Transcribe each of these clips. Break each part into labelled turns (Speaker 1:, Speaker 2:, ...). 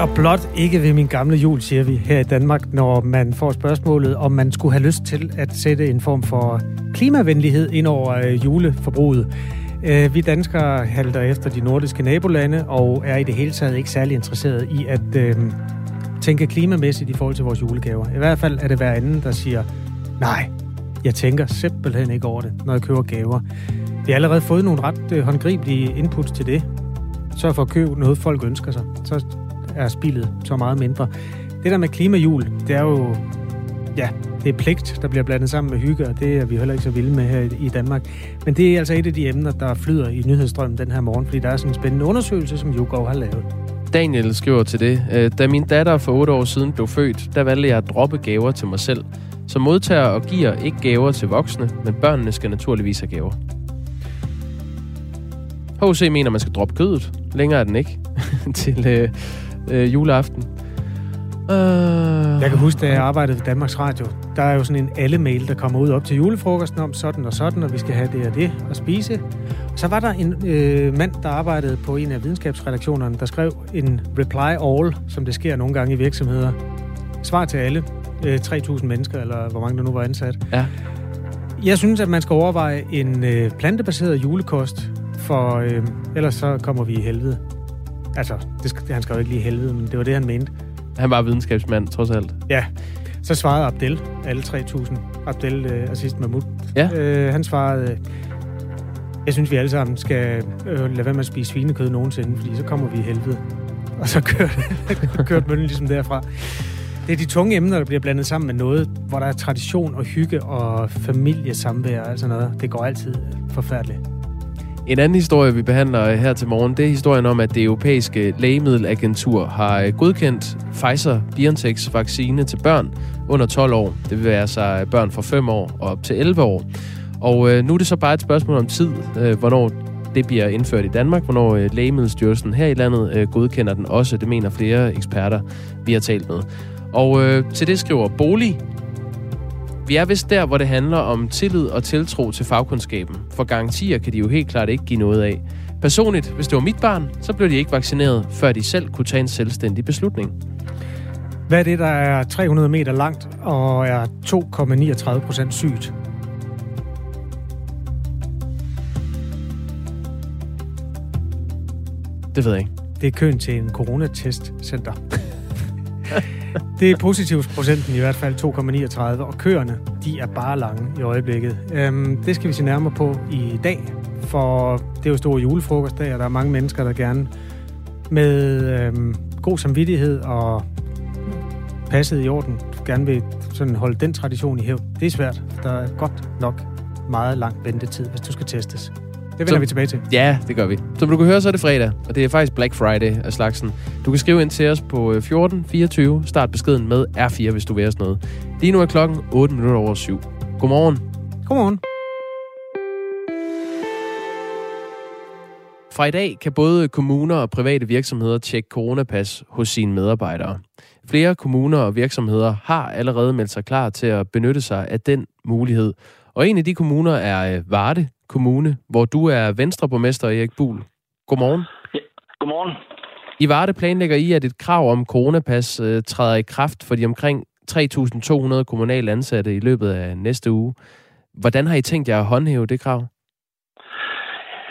Speaker 1: Rør blot ikke ved min gamle jul, siger vi her i Danmark, når man får spørgsmålet, om man skulle have lyst til at sætte en form for klimavenlighed ind over øh, juleforbruget. Øh, vi danskere halter efter de nordiske nabolande og er i det hele taget ikke særlig interesseret i at øh, tænke klimamæssigt i forhold til vores julegaver. I hvert fald er det hver anden, der siger, nej, jeg tænker simpelthen ikke over det, når jeg køber gaver. Vi har allerede fået nogle ret øh, håndgribelige inputs til det. Sørg for at købe noget, folk ønsker sig. Så er spillet så meget mindre. Det der med klimajul, det er jo... Ja, det er pligt, der bliver blandet sammen med hygge, og det er vi heller ikke så vilde med her i Danmark. Men det er altså et af de emner, der flyder i nyhedsstrømmen den her morgen, fordi der er sådan en spændende undersøgelse, som YouGov har lavet.
Speaker 2: Daniel skriver til det. Øh, da min datter for otte år siden blev født, der valgte jeg at droppe gaver til mig selv. Så modtager og giver ikke gaver til voksne, men børnene skal naturligvis have gaver. H.C. mener, man skal droppe kødet. Længere er den ikke. til øh, øh, juleaften.
Speaker 1: Uh, jeg kan huske, da jeg arbejdede ved Danmarks Radio, der er jo sådan en alle-mail, der kommer ud op til julefrokosten om sådan og sådan, og vi skal have det og det at spise. Og så var der en øh, mand, der arbejdede på en af videnskabsredaktionerne, der skrev en reply all, som det sker nogle gange i virksomheder. Svar til alle. Øh, 3.000 mennesker, eller hvor mange der nu var ansat.
Speaker 2: Ja.
Speaker 1: Jeg synes, at man skal overveje en øh, plantebaseret julekost, for øh, ellers så kommer vi i helvede. Altså, det, han jo ikke lige helvede, men det var det, han mente.
Speaker 2: Han var videnskabsmand, trods alt.
Speaker 1: Ja. Så svarede Abdel, alle 3.000. Abdel øh, Assist Mahmoud.
Speaker 2: Ja.
Speaker 1: Øh, han svarede, øh, jeg synes, vi alle sammen skal øh, lade være med at spise svinekød nogensinde, fordi så kommer vi i helvede. Og så kørte, kørte møllen ligesom derfra. Det er de tunge emner, der bliver blandet sammen med noget, hvor der er tradition og hygge og familiesamvær og sådan noget. Det går altid forfærdeligt.
Speaker 2: En anden historie, vi behandler her til morgen, det er historien om, at det europæiske lægemiddelagentur har øh, godkendt Pfizer-BioNTechs vaccine til børn under 12 år. Det vil være så børn fra 5 år og op til 11 år. Og øh, nu er det så bare et spørgsmål om tid, øh, hvornår det bliver indført i Danmark, hvornår øh, Lægemiddelstyrelsen her i landet øh, godkender den også. Det mener flere eksperter, vi har talt med. Og øh, til det skriver Bolig, vi er vist der, hvor det handler om tillid og tiltro til fagkundskaben. For garantier kan de jo helt klart ikke give noget af. Personligt, hvis det var mit barn, så blev de ikke vaccineret, før de selv kunne tage en selvstændig beslutning.
Speaker 1: Hvad er det, der er 300 meter langt og er 2,39 procent sygt?
Speaker 2: Det ved jeg ikke.
Speaker 1: Det er køen til en coronatestcenter. det er positivsprocenten i hvert fald 2,39, og køerne, de er bare lange i øjeblikket. Øhm, det skal vi se nærmere på i dag, for det er jo stor julefrokostdag, og der er mange mennesker, der gerne med øhm, god samvittighed og passet i orden, gerne vil sådan holde den tradition i hævd. Det er svært. Der er godt nok meget lang ventetid, hvis du skal testes. Det vender så, vi tilbage til.
Speaker 2: Ja, det gør vi. Som du kan høre, så er det fredag, og det er faktisk Black Friday af slagsen. Du kan skrive ind til os på 1424. Øh, Start beskeden med R4, hvis du vil noget. Lige nu er klokken 8 minutter over 7. Godmorgen.
Speaker 1: Godmorgen.
Speaker 2: Fra i dag kan både kommuner og private virksomheder tjekke coronapas hos sine medarbejdere. Flere kommuner og virksomheder har allerede meldt sig klar til at benytte sig af den mulighed. Og en af de kommuner er øh, Varde Kommune, hvor du er venstreborgmester Erik Buhl. Godmorgen.
Speaker 3: Ja, godmorgen.
Speaker 2: I Varde planlægger I, at et krav om coronapas øh, træder i kraft for de omkring 3.200 kommunale ansatte i løbet af næste uge. Hvordan har I tænkt jer at håndhæve det krav?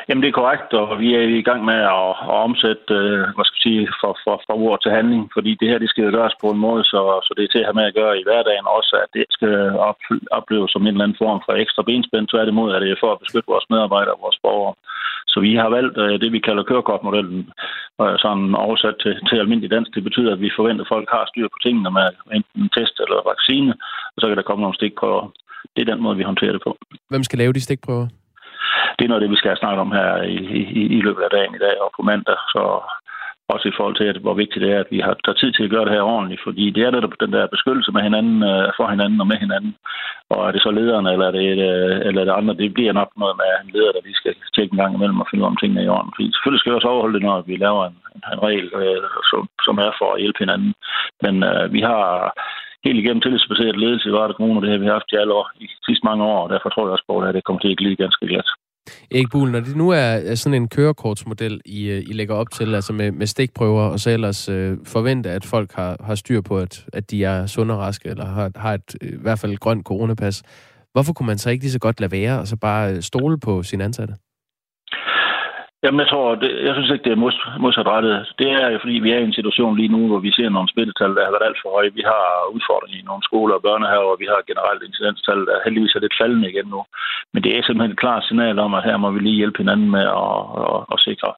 Speaker 3: Jamen det er korrekt, og vi er i gang med at, at omsætte, øh, hvad skal jeg sige, fra, fra, fra ord til handling, fordi det her det skal jo gøres på en måde, så, så det er til at have med at gøre i hverdagen også, at det skal op, opleves som en eller anden form for ekstra benspænd, tværtimod er det for at beskytte vores medarbejdere og vores borgere. Så vi har valgt øh, det, vi kalder kørekortmodellen, øh, sådan oversat til, til almindelig dansk. Det betyder, at vi forventer, at folk har styr på tingene med enten test eller vaccine, og så kan der komme nogle stikprøver. Det er den måde, vi håndterer det på.
Speaker 2: Hvem skal lave de stikprøver?
Speaker 3: Det er noget af det, vi skal snakke om her i, i, i løbet af dagen i dag og på mandag. Så også i forhold til, at, hvor vigtigt det er, at vi har der tid til at gøre det her ordentligt, fordi det er netop den der beskyttelse med hinanden, øh, for hinanden og med hinanden. Og er det så lederen, eller er det, et, øh, eller er det andre, det bliver nok noget med en leder, der lige skal tjekke en gang imellem og finde ud af, om tingene er i orden. Fordi selvfølgelig skal vi også overholde det, når vi laver en, en regel, øh, som, som er for at hjælpe hinanden. Men øh, vi har helt igennem tillidsbaseret ledelse i Varde Kommune, det har vi haft i alle år, i sidste mange år, og derfor tror jeg også på, at det kommer til at glide ganske glat.
Speaker 2: Erik Buhl, når det nu er sådan en kørekortsmodel, I, øh, I lægger op til, altså med, med stikprøver, og så ellers øh, forvente, at folk har, har styr på, at, at de er sunde og raske, eller har, har et, øh, i hvert fald et grønt coronapas, hvorfor kunne man så ikke lige så godt lade være, og så bare øh, stole på sine ansatte?
Speaker 3: Jamen, jeg tror, det, jeg synes ikke, det er mods, modsatrettet. Det er jo, fordi vi er i en situation lige nu, hvor vi ser nogle smittetal, der har været alt for høje. Vi har udfordringer i nogle skoler og børnehaver, og vi har generelt incidenstal, der heldigvis er lidt faldende igen nu. Men det er simpelthen et klart signal om, at her må vi lige hjælpe hinanden med at, at, at sikre,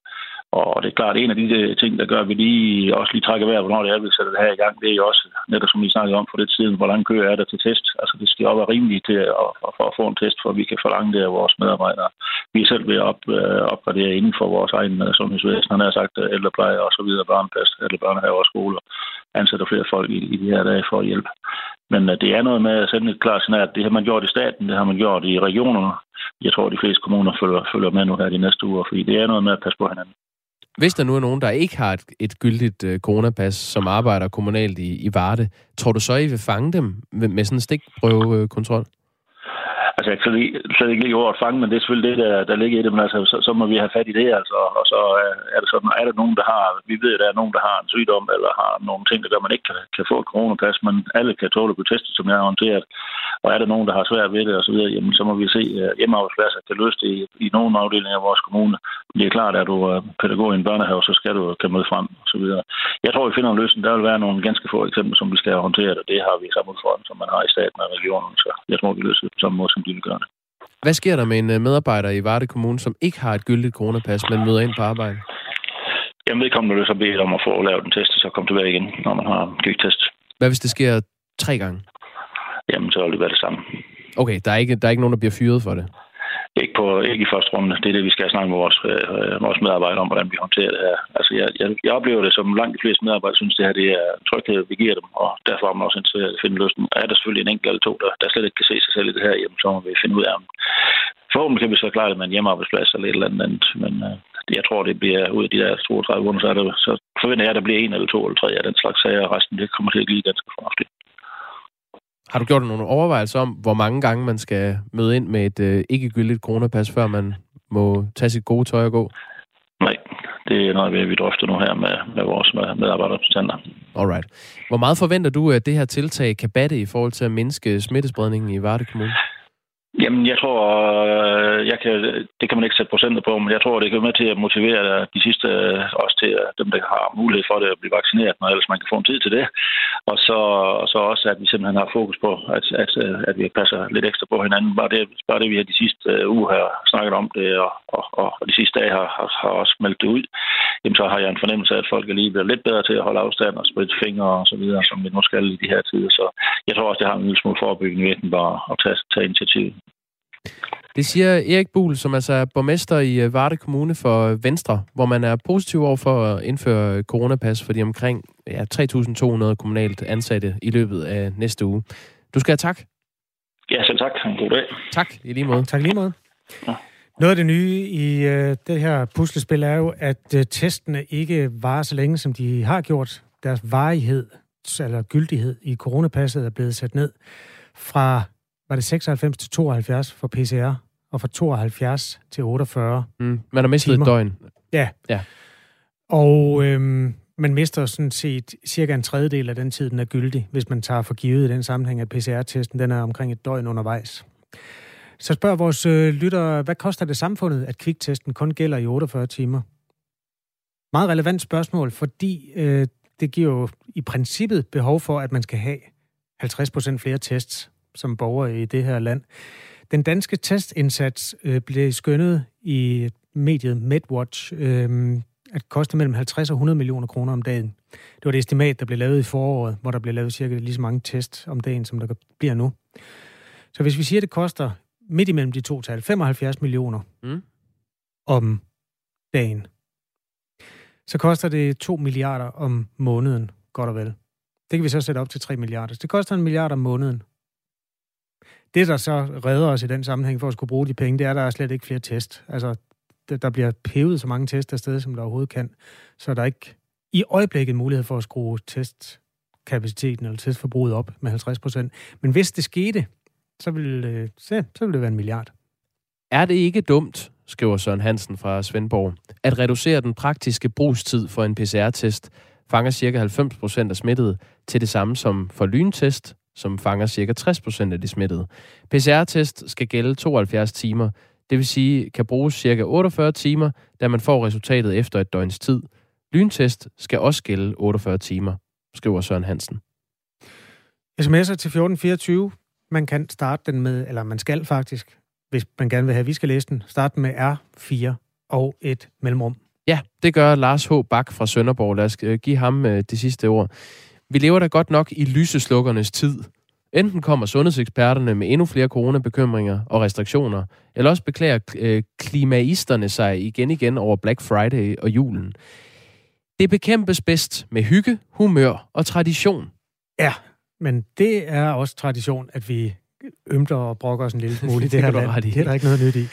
Speaker 3: og det er klart, at en af de ting, der gør, at vi lige også lige trækker vejret, hvornår det er, vi sætter det her i gang, det er jo også, netop som vi snakkede om for lidt siden, hvor lang kø er der til test. Altså det skal jo være rimeligt til at, for at få en test, for at vi kan forlange det af vores medarbejdere. Vi er selv ved at op, øh, opgradere inden for vores egen øh, sundhedsvæsen, han har sagt øh, ældrepleje og så videre, børnepas, eller børnehaver og skoler, ansætter flere folk i, i de her dage for at hjælpe. Men det er noget med at sende et klart signal. Det har man gjort i staten, det har man gjort i regionerne. Jeg tror, de fleste kommuner følger, følger med nu her de næste uger, fordi det er noget med at passe på hinanden.
Speaker 2: Hvis der nu er nogen, der ikke har et, et gyldigt øh, coronapas, som arbejder kommunalt i, i Varde, tror du så, I vil fange dem med, med sådan en stikprøvekontrol?
Speaker 3: Altså, jeg kan slet ikke lige ordet fange, men det er selvfølgelig det, der, der ligger i det. Men altså, så, så må vi have fat i det, altså. Og så øh, er det sådan, er der nogen, der har... Vi ved, at der er nogen, der har en sygdom, eller har nogle ting, der gør, man ikke kan, kan få et coronapas, men alle kan tåle at blive testet, som jeg har håndteret. Og er der nogen, der har svært ved det og så videre, jamen, så må vi se, at hjemmearbejdspladser kan løse det i, i nogle afdelinger af vores kommune. Det er klart, at du er pædagog i en børnehave, så skal du kan møde frem og så videre. Jeg tror, vi finder en løsning. Der vil være nogle ganske få eksempler, som vi skal håndtere, og det har vi samme udfordring, som man har i staten og regionen. Så jeg tror, vi løser det på samme måde, som de vil gøre det.
Speaker 2: Hvad sker der med en øh, medarbejder i Varde Kommune, som ikke har et gyldigt coronapas, men møder ind på arbejde?
Speaker 3: Jamen, vedkommende vil så bede om at få lavet en test, og så komme tilbage igen, når man har test.
Speaker 2: Hvad hvis det sker tre gange?
Speaker 3: Jamen, så vil det være det samme.
Speaker 2: Okay, der er ikke, der er ikke nogen, der bliver fyret for det?
Speaker 3: Ikke, på, ikke i første runde. Det er det, vi skal snakke med vores, øh, vores medarbejdere om, hvordan vi håndterer det her. Altså, jeg, jeg, jeg oplever det som langt de fleste medarbejdere synes, det her det er tryghed, vi giver dem, og derfor er man også interesseret at finde løsning. Er der selvfølgelig en enkelt eller to, der, der slet ikke kan se sig selv i det her, jamen, så må vi finde ud af, om forhåbentlig kan vi så klare det med en hjemmearbejdsplads eller et eller andet, men øh, jeg tror, det bliver ud af de der 32 uger, så, er det, så forventer jeg, at der bliver en eller to eller tre af den slags sager, og resten det kommer til at blive ganske fornuftigt.
Speaker 2: Har du gjort nogle overvejelser om, hvor mange gange man skal møde ind med et øh, ikke-gyldigt coronapas, før man må tage sit gode tøj og gå?
Speaker 3: Nej, det er noget, vi drøfter nu her med, med vores medarbejderrepræsentanter.
Speaker 2: Alright. Hvor meget forventer du, at det her tiltag kan batte i forhold til at mindske smittespredningen i Varde Kommune?
Speaker 3: Jamen, jeg tror, øh, jeg kan, det kan man ikke sætte procenter på, men jeg tror, det kan være med til at motivere øh, de sidste, øh, også til dem, der har mulighed for det at blive vaccineret, når ellers man kan få en tid til det. Og så, og så også, at vi simpelthen har fokus på, at, at, at vi passer lidt ekstra på hinanden. Bare det, bare det vi har de sidste uger her snakket om det, og, og, og de sidste dage har, har, har også meldt det ud, jamen så har jeg en fornemmelse af, at folk er lige blevet lidt bedre til at holde afstand og spritte fingre og så videre, som vi nu skal i de her tider. Så jeg tror også, det har en lille smule forebyggende virkning bare at tage, tage initiativ.
Speaker 2: Det siger Erik Buhl, som altså er borgmester i øh, Varde Kommune for Venstre, hvor man er positiv over for at indføre coronapas for de omkring ja, 3.200 kommunalt ansatte i løbet af næste uge. Du skal have tak.
Speaker 3: Ja, selv tak. En god dag.
Speaker 2: Tak, i lige måde.
Speaker 1: Tak lige måde. Ja. Noget af det nye i uh, det her puslespil er jo, at uh, testene ikke varer så længe, som de har gjort. Deres varighed, eller gyldighed i coronapasset er blevet sat ned fra var det 96 til 72 for PCR, og fra 72 til 48
Speaker 2: mm, Man har mistet timer. et døgn.
Speaker 1: Ja.
Speaker 2: ja.
Speaker 1: Og øhm, man mister sådan set cirka en tredjedel af den tid, den er gyldig, hvis man tager for givet i den sammenhæng, at PCR-testen den er omkring et døgn undervejs. Så spørger vores øh, lytter, hvad koster det samfundet, at kviktesten kun gælder i 48 timer? Meget relevant spørgsmål, fordi øh, det giver jo i princippet behov for, at man skal have 50% flere tests som borger i det her land. Den danske testindsats øh, blev skønnet i mediet MedWatch øh, at koste mellem 50 og 100 millioner kroner om dagen. Det var det estimat, der blev lavet i foråret, hvor der blev lavet cirka lige så mange test om dagen, som der bliver nu. Så hvis vi siger, at det koster midt imellem de to tal, 75 millioner mm. om dagen, så koster det 2 milliarder om måneden, godt og vel. Det kan vi så sætte op til 3 milliarder. Så det koster en milliard om måneden. Det, der så redder os i den sammenhæng for at skulle bruge de penge, det er, at der er slet ikke flere test. Altså, der bliver pevet så mange test afsted, som der overhovedet kan. Så der er ikke i øjeblikket mulighed for at skrue testkapaciteten eller testforbruget op med 50 procent. Men hvis det skete, så ville, øh, så, så ville det være en milliard.
Speaker 2: Er det ikke dumt skriver Søren Hansen fra Svendborg. At reducere den praktiske brugstid for en PCR-test fanger ca. 90% af smittede til det samme som for lyntest, som fanger ca. 60% af de smittede. PCR-test skal gælde 72 timer, det vil sige kan bruges ca. 48 timer, da man får resultatet efter et døgns tid. Lyntest skal også gælde 48 timer, skriver Søren Hansen.
Speaker 1: SMS'er til 1424. Man kan starte den med, eller man skal faktisk, hvis man gerne vil have, at vi skal læse den, starte med R4 og et mellemrum.
Speaker 2: Ja, det gør Lars H. Bak fra Sønderborg. Lad os øh, give ham øh, det sidste ord. Vi lever da godt nok i lyseslukkernes tid. Enten kommer sundhedseksperterne med endnu flere coronabekymringer og restriktioner, eller også beklager øh, klimaisterne sig igen igen over Black Friday og julen. Det bekæmpes bedst med hygge, humør og tradition.
Speaker 1: Ja, men det er også tradition, at vi ømter og brokker os en lille smule i det, det her land. Det er der ikke noget nyt i.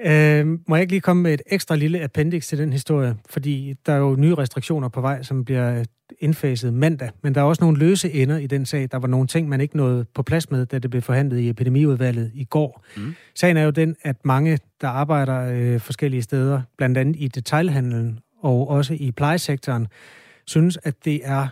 Speaker 1: Øh, må jeg ikke lige komme med et ekstra lille appendix til den historie? Fordi der er jo nye restriktioner på vej, som bliver indfaset mandag. Men der er også nogle løse ender i den sag. Der var nogle ting, man ikke nåede på plads med, da det blev forhandlet i epidemiudvalget i går. Mm. Sagen er jo den, at mange, der arbejder øh, forskellige steder, blandt andet i detailhandlen og også i plejesektoren, synes, at det er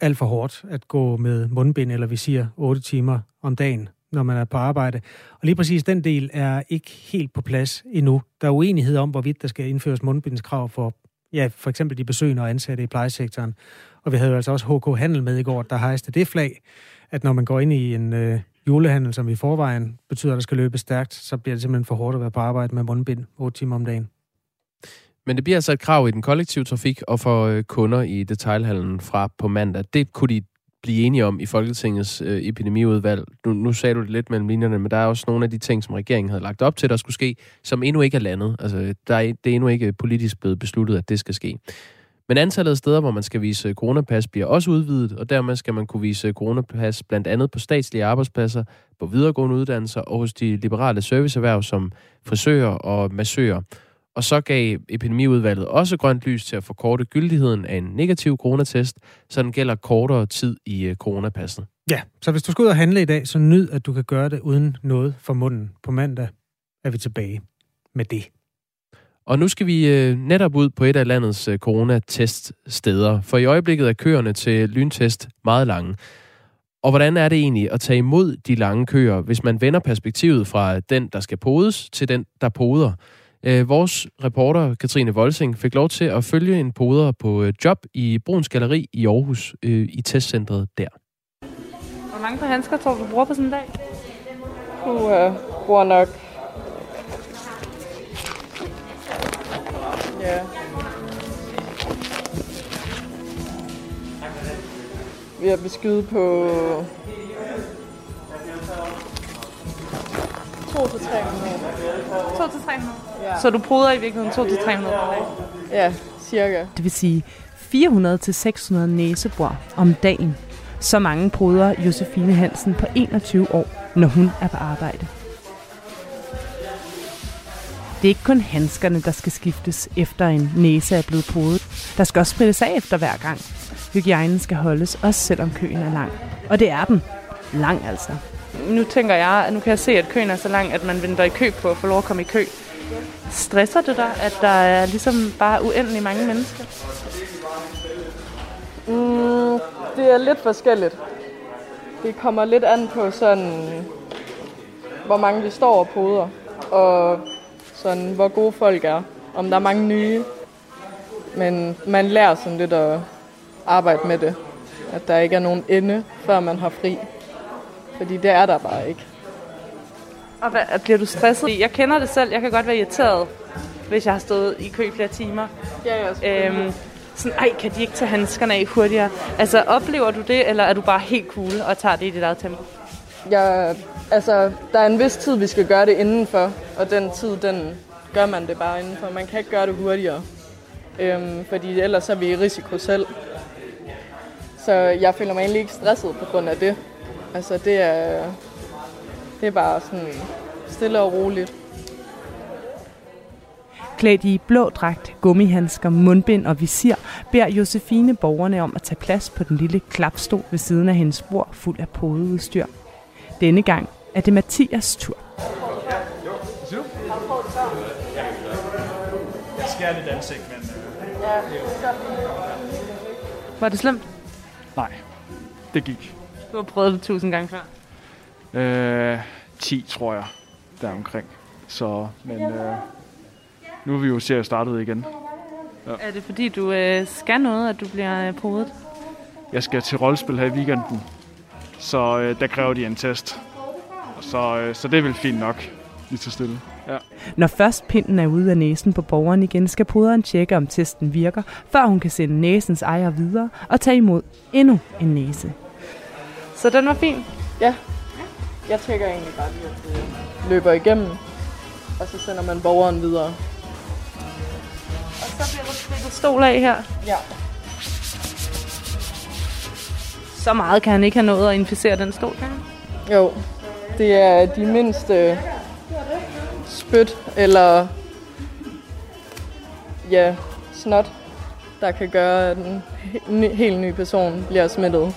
Speaker 1: alt for hårdt at gå med mundbind eller visir 8 timer om dagen når man er på arbejde. Og lige præcis den del er ikke helt på plads endnu. Der er uenighed om, hvorvidt der skal indføres mundbindskrav for ja, for eksempel de besøgende og ansatte i plejesektoren. Og vi havde jo altså også HK Handel med i går, der hejste det flag, at når man går ind i en øh, julehandel, som i forvejen betyder, at der skal løbe stærkt, så bliver det simpelthen for hårdt at være på arbejde med mundbind 8 timer om dagen.
Speaker 2: Men det bliver altså et krav i den kollektive trafik og for øh, kunder i detailhandlen fra på mandag. Det kunne de blive enige om i Folketingets øh, epidemiudvalg. Nu, nu sagde du det lidt mellem linjerne, men der er også nogle af de ting, som regeringen havde lagt op til, der skulle ske, som endnu ikke er landet. Altså, der er, det er endnu ikke politisk blevet besluttet, at det skal ske. Men antallet af steder, hvor man skal vise coronapas, bliver også udvidet, og dermed skal man kunne vise coronapas blandt andet på statslige arbejdspladser, på videregående uddannelser og hos de liberale serviceerhverv som frisører og massører. Og så gav epidemiudvalget også grønt lys til at forkorte gyldigheden af en negativ coronatest, så den gælder kortere tid i uh, coronapasset.
Speaker 1: Ja, så hvis du skal ud og handle i dag, så nyd, at du kan gøre det uden noget for munden. På mandag er vi tilbage med det.
Speaker 2: Og nu skal vi uh, netop ud på et af landets uh, coronateststeder, for i øjeblikket er køerne til lyntest meget lange. Og hvordan er det egentlig at tage imod de lange køer, hvis man vender perspektivet fra den, der skal podes, til den, der poder? Øh, vores reporter, Katrine Volsing, fik lov til at følge en poder på øh, job i Bruns Galeri i Aarhus øh, i testcentret der.
Speaker 4: Hvor mange par handsker tror du, bruger på sådan en dag?
Speaker 5: Du øh, bruger nok... Ja. Vi har beskydet på 2 til 300.
Speaker 4: 2 til 300? Ja. Så du pruder i virkeligheden 2 til 300 per dag?
Speaker 5: Ja, cirka.
Speaker 6: Det vil sige 400 til 600 næsebor om dagen. Så mange pruder Josefine Hansen på 21 år, når hun er på arbejde. Det er ikke kun handskerne, der skal skiftes efter en næse er blevet podet. Der skal også sprittes af efter hver gang. Hygiejnen skal holdes, også selvom køen er lang. Og det er den. Lang altså
Speaker 4: nu tænker jeg, at nu kan jeg se, at køen er så lang, at man venter i kø på at få lov at komme i kø. Stresser det dig, at der er ligesom bare uendelig mange mennesker?
Speaker 5: Mm, det er lidt forskelligt. Det kommer lidt an på sådan, hvor mange vi står og poder, og sådan, hvor gode folk er. Om der er mange nye. Men man lærer sådan lidt at arbejde med det. At der ikke er nogen ende, før man har fri. Fordi det er der bare ikke.
Speaker 4: Og hvad, bliver du stresset? Jeg kender det selv. Jeg kan godt være irriteret, hvis jeg har stået i kø flere timer.
Speaker 5: Ja, ja, øhm,
Speaker 4: sådan, ej, kan de ikke tage handskerne af hurtigere? Altså, oplever du det, eller er du bare helt cool og tager det i dit eget tempo?
Speaker 5: Ja, altså, der er en vis tid, vi skal gøre det indenfor, og den tid, den gør man det bare indenfor. Man kan ikke gøre det hurtigere, øhm, fordi ellers er vi i risiko selv. Så jeg føler mig egentlig ikke stresset på grund af det. Altså det er, det er bare sådan stille og roligt.
Speaker 6: Klædt i blå dragt, gummihandsker, mundbind og visir, beder Josefine borgerne om at tage plads på den lille klapstol ved siden af hendes bord fuld af podeudstyr. Denne gang er det Mathias tur.
Speaker 7: skærer lidt ansigt, men øh,
Speaker 5: Ja,
Speaker 4: Var det slemt?
Speaker 7: nej, det gik.
Speaker 4: Du har prøvet det tusind gange før.
Speaker 7: Øh, 10, tror jeg, der omkring. Så, men øh, nu er vi jo seriøst startet igen.
Speaker 4: Er det fordi, du øh, skal noget, at du bliver øh, podet?
Speaker 7: Jeg skal til rollespil her i weekenden, så øh, der kræver de en test. Så, øh, så det er vel fint nok, lige så stille. Ja.
Speaker 6: Når først pinden er ude af næsen på borgeren igen, skal poderen tjekke, om testen virker, før hun kan sende næsens ejer videre og tage imod endnu en næse.
Speaker 4: Så den var fin.
Speaker 5: jeg tænker egentlig bare lige, at det løber igennem, og så sender man borgeren videre.
Speaker 4: Og så bliver der stikket stol af her.
Speaker 5: Ja.
Speaker 4: Så meget kan han ikke have nået at inficere den stol, kan han?
Speaker 5: Jo, det er de mindste spyt eller ja, snot, der kan gøre, at en helt ny person bliver smittet.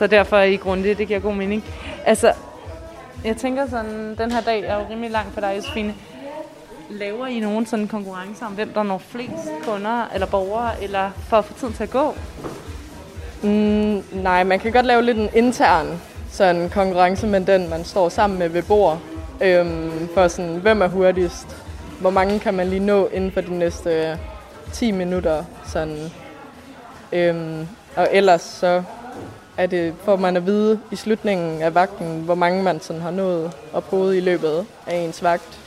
Speaker 4: Så derfor er I grundige, det giver god mening. Altså, jeg tænker sådan, den her dag er jo rimelig lang for dig, Josefine. Laver I nogen sådan konkurrencer om, hvem der når flest kunder eller borgere, eller for at få tiden til at gå?
Speaker 5: Mm, nej, man kan godt lave lidt en intern sådan konkurrence med den, man står sammen med ved bord. Øhm, for sådan, hvem er hurtigst? Hvor mange kan man lige nå inden for de næste 10 minutter? Sådan. Øhm, og ellers så er det, får man at vide i slutningen af vagten, hvor mange man sådan har nået at prøve i løbet af ens vagt.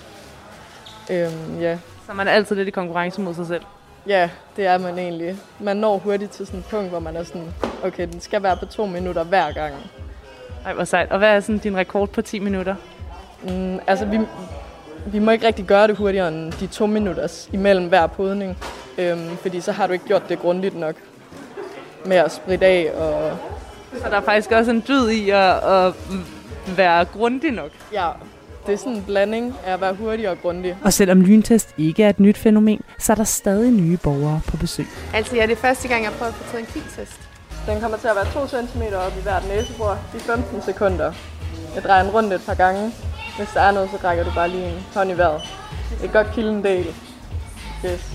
Speaker 5: Øhm, ja.
Speaker 4: Så man er altid lidt i konkurrence mod sig selv.
Speaker 5: Ja, det er man egentlig. Man når hurtigt til sådan et punkt, hvor man er sådan, okay, den skal være på to minutter hver gang.
Speaker 4: Ej, hvor sejt. Og hvad er sådan din rekord på 10 minutter?
Speaker 5: Mm, altså, vi, vi må ikke rigtig gøre det hurtigere end de to minutter imellem hver podning. Øhm, fordi så har du ikke gjort det grundigt nok med at spritte af. Og,
Speaker 4: Så der er faktisk også en dyd i at, at være grundig nok.
Speaker 5: ja, det er sådan en blanding af at være hurtig og grundig.
Speaker 6: Og selvom lyntest ikke er et nyt fænomen, så er der stadig nye borgere på besøg.
Speaker 8: Altså, ja, det er første gang, jeg prøver at få taget en kviktest.
Speaker 5: Den kommer til at være 2 cm op i hvert næsebor i 15 sekunder. Jeg drejer den rundt et par gange. Hvis der er noget, så rækker du bare lige en hånd i vejret. Det kan godt kilde en del. Yes.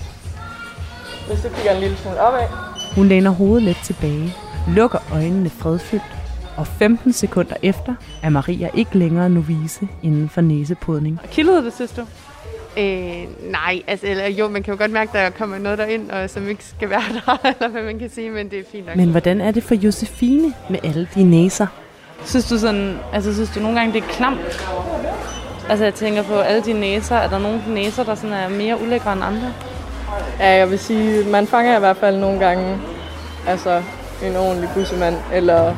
Speaker 5: Hvis du kigger en lille smule opad,
Speaker 6: Hun læner hovedet lidt tilbage, lukker øjnene fredfyldt, og 15 sekunder efter er Maria ikke længere novice inden for næsepodning.
Speaker 4: Kildede det, synes du?
Speaker 8: Øh, nej, altså, eller, jo, man kan jo godt mærke, at der kommer noget derind, og som ikke skal være der, eller hvad man kan sige, men det er fint nok.
Speaker 6: Men hvordan er det for Josefine med alle de næser?
Speaker 4: Synes du sådan, altså synes du nogle gange, det er klamt? Altså jeg tænker på alle de næser. Er der nogle næser, der sådan er mere ulækre end andre?
Speaker 5: ja, jeg vil sige, man fanger i hvert fald nogle gange altså, en ordentlig bussemand, eller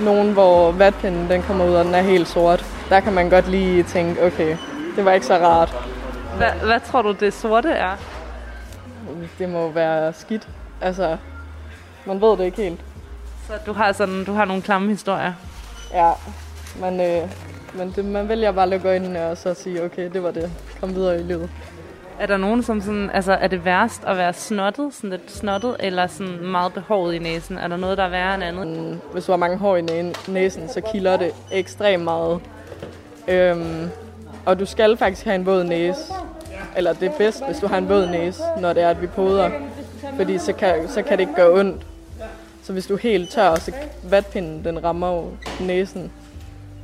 Speaker 5: nogen, hvor vatpinden den kommer ud, og den er helt sort. Der kan man godt lige tænke, okay, det var ikke så rart.
Speaker 4: Hvad, hvad tror du, det sorte er?
Speaker 5: Det må være skidt. Altså, man ved det ikke helt.
Speaker 4: Så du har, sådan, du har nogle klamme historier.
Speaker 5: Ja, men, øh, men det, man vælger bare at lukke øjnene og så sige, okay, det var det. Kom videre i livet.
Speaker 4: Er der nogen, som sådan, altså er det værst at være snottet, sådan lidt snottet, eller sådan meget behåret i næsen? Er der noget, der er værre end andet?
Speaker 5: Mm, Hvis du har mange hår i næ- næsen, så kilder det ekstremt meget. Øhm, og du skal faktisk have en våd næse. Eller det er bedst, hvis du har en våd næse, når det er, at vi poder. Fordi så kan, så kan det ikke gøre ondt. Så hvis du er helt tør, så vatpinden den rammer jo næsen,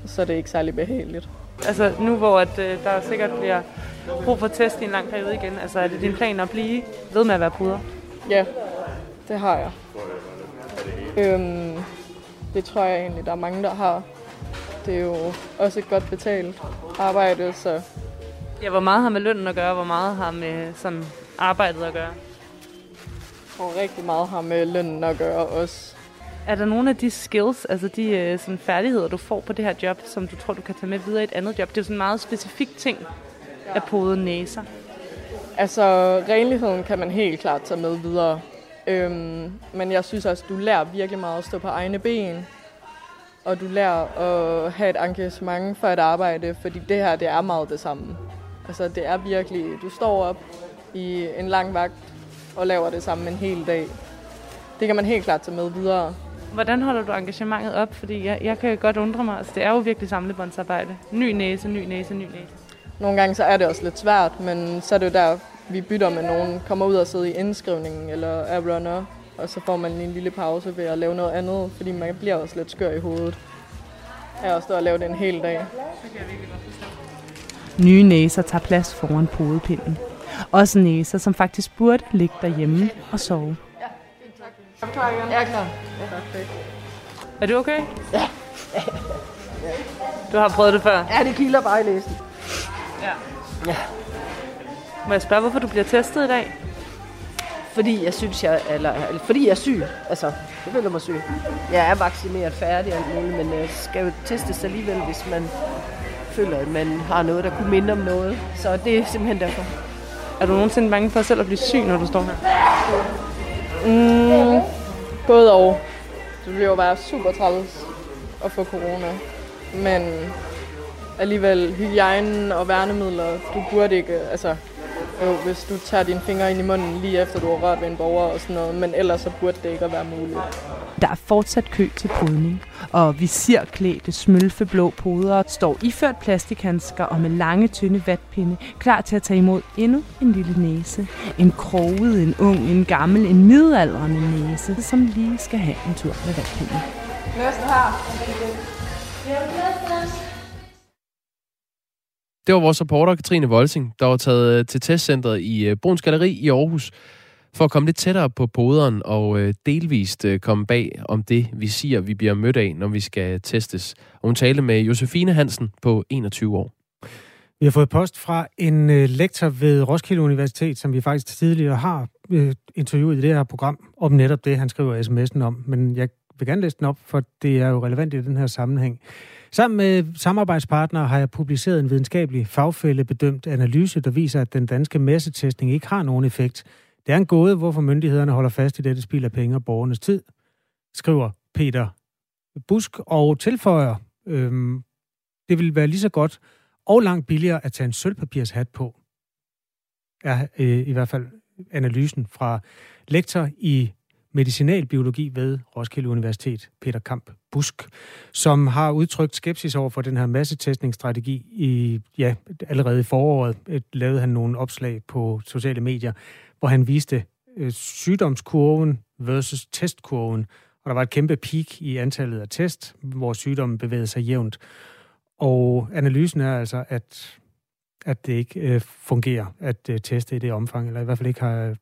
Speaker 5: så er det ikke særlig behageligt.
Speaker 4: Altså nu hvor at, øh, der sikkert bliver brug for test i en lang periode igen, altså er det din plan at blive ved med at være puder?
Speaker 5: Ja, det har jeg. Øhm, det tror jeg egentlig, der er mange, der har. Det er jo også et godt betalt arbejde, så
Speaker 4: Ja, hvor meget har med lønnen at gøre, hvor meget har med sådan arbejdet at gøre?
Speaker 5: jeg tror rigtig meget har med lønnen at gøre også.
Speaker 4: Er der nogle af de skills, altså de øh, sådan færdigheder, du får på det her job, som du tror, du kan tage med videre i et andet job? Det er jo sådan en meget specifik ting at pode næser.
Speaker 5: Altså, renligheden kan man helt klart tage med videre. Øhm, men jeg synes også, du lærer virkelig meget at stå på egne ben. Og du lærer at have et engagement for et arbejde, fordi det her, det er meget det samme. Altså, det er virkelig, du står op i en lang vagt og laver det samme en hel dag. Det kan man helt klart tage med videre.
Speaker 4: Hvordan holder du engagementet op? Fordi jeg, jeg kan godt undre mig, altså det er jo virkelig samlebåndsarbejde. Ny næse, ny næse, ny næse.
Speaker 5: Nogle gange så er det også lidt svært, men så er det jo der, vi bytter med nogen, kommer ud og sidder i indskrivningen eller er runner, og så får man en lille pause ved at lave noget andet, fordi man bliver også lidt skør i hovedet. Jeg har stået og lavet det en hel dag.
Speaker 6: Nye næser tager plads foran podepinden. Også næser, som faktisk burde ligge derhjemme og sove.
Speaker 5: Jeg er klar.
Speaker 4: Er du okay? Ja. Du har prøvet det før?
Speaker 9: Ja, det kilder bare i næsen.
Speaker 4: Må jeg spørge, hvorfor du bliver testet i dag?
Speaker 9: Fordi jeg synes, jeg, eller, eller fordi jeg er syg. Altså, jeg føler mig syg. Jeg er vaccineret færdig og alt muligt, men jeg skal jo testes alligevel, hvis man føler, at man har noget, der kunne minde om noget. Så det er simpelthen derfor.
Speaker 4: Er du nogensinde bange for selv at blive syg, når du står her?
Speaker 5: Mm, både og. Det bliver jo bare super træls at få corona. Men alligevel hygiejnen og værnemidler, du burde ikke, altså jo, hvis du tager dine fingre ind i munden lige efter du har rørt ved en borger og sådan noget, men ellers så burde det ikke at være muligt.
Speaker 6: Der er fortsat kø til podning, og visirklædte, smølfeblå podere står iført plastikhandsker og med lange, tynde vatpinde, klar til at tage imod endnu en lille næse. En kroget, en ung, en gammel, en midaldrende næse, som lige skal have en tur med vatpinden.
Speaker 5: Næste her.
Speaker 2: Det var vores reporter, Katrine Volsing, der var taget øh, til testcentret i øh, Bruns Galeri i Aarhus, for at komme lidt tættere på poderen og øh, delvist komme bag om det, vi siger, vi bliver mødt af, når vi skal testes. Og hun talte med Josefine Hansen på 21 år.
Speaker 1: Vi har fået post fra en lektor ved Roskilde Universitet, som vi faktisk tidligere har interviewet i det her program, om netop det, han skriver sms'en om. Men jeg vil gerne læse den op, for det er jo relevant i den her sammenhæng. Sammen med samarbejdspartnere har jeg publiceret en videnskabelig fagfældebedømt analyse, der viser, at den danske massetestning ikke har nogen effekt. Det er en gåde, hvorfor myndighederne holder fast i dette spil af penge og borgernes tid, skriver Peter Busk og tilføjer, øhm, det vil være lige så godt og langt billigere at tage en sølvpapirshat på. Er øh, i hvert fald analysen fra lektor i medicinalbiologi ved Roskilde Universitet, Peter Kamp Busk, som har udtrykt skepsis over for den her massetestningsstrategi i, ja, allerede i foråret øh, lavede han nogle opslag på sociale medier, hvor han viste øh, sygdomskurven versus testkurven, og der var et kæmpe peak i antallet af test, hvor sygdommen bevægede sig jævnt. Og analysen er altså, at, at det ikke øh, fungerer at øh, teste i det omfang, eller i hvert fald ikke har øh,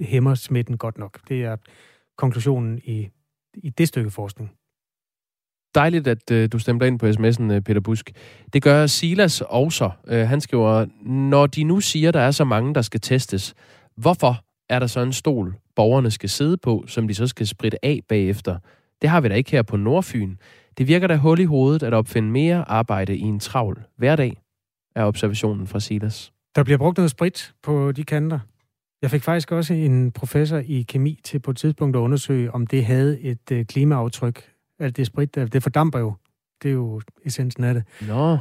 Speaker 1: hæmmer smitten godt nok. Det er konklusionen i, i det stykke forskning.
Speaker 2: Dejligt, at øh, du stemte ind på sms'en, øh, Peter Busk. Det gør Silas også. Øh, han skriver, når de nu siger, der er så mange, der skal testes, hvorfor er der så en stol, borgerne skal sidde på, som de så skal spritte af bagefter? Det har vi da ikke her på Nordfyn. Det virker da hul i hovedet at opfinde mere arbejde i en travl hverdag, er observationen fra Silas.
Speaker 1: Der bliver brugt noget sprit på de kanter. Jeg fik faktisk også en professor i kemi til på et tidspunkt at undersøge, om det havde et øh, klimaaftryk. Alt det sprit, det fordamper jo. Det er jo essensen af det.
Speaker 2: Nå,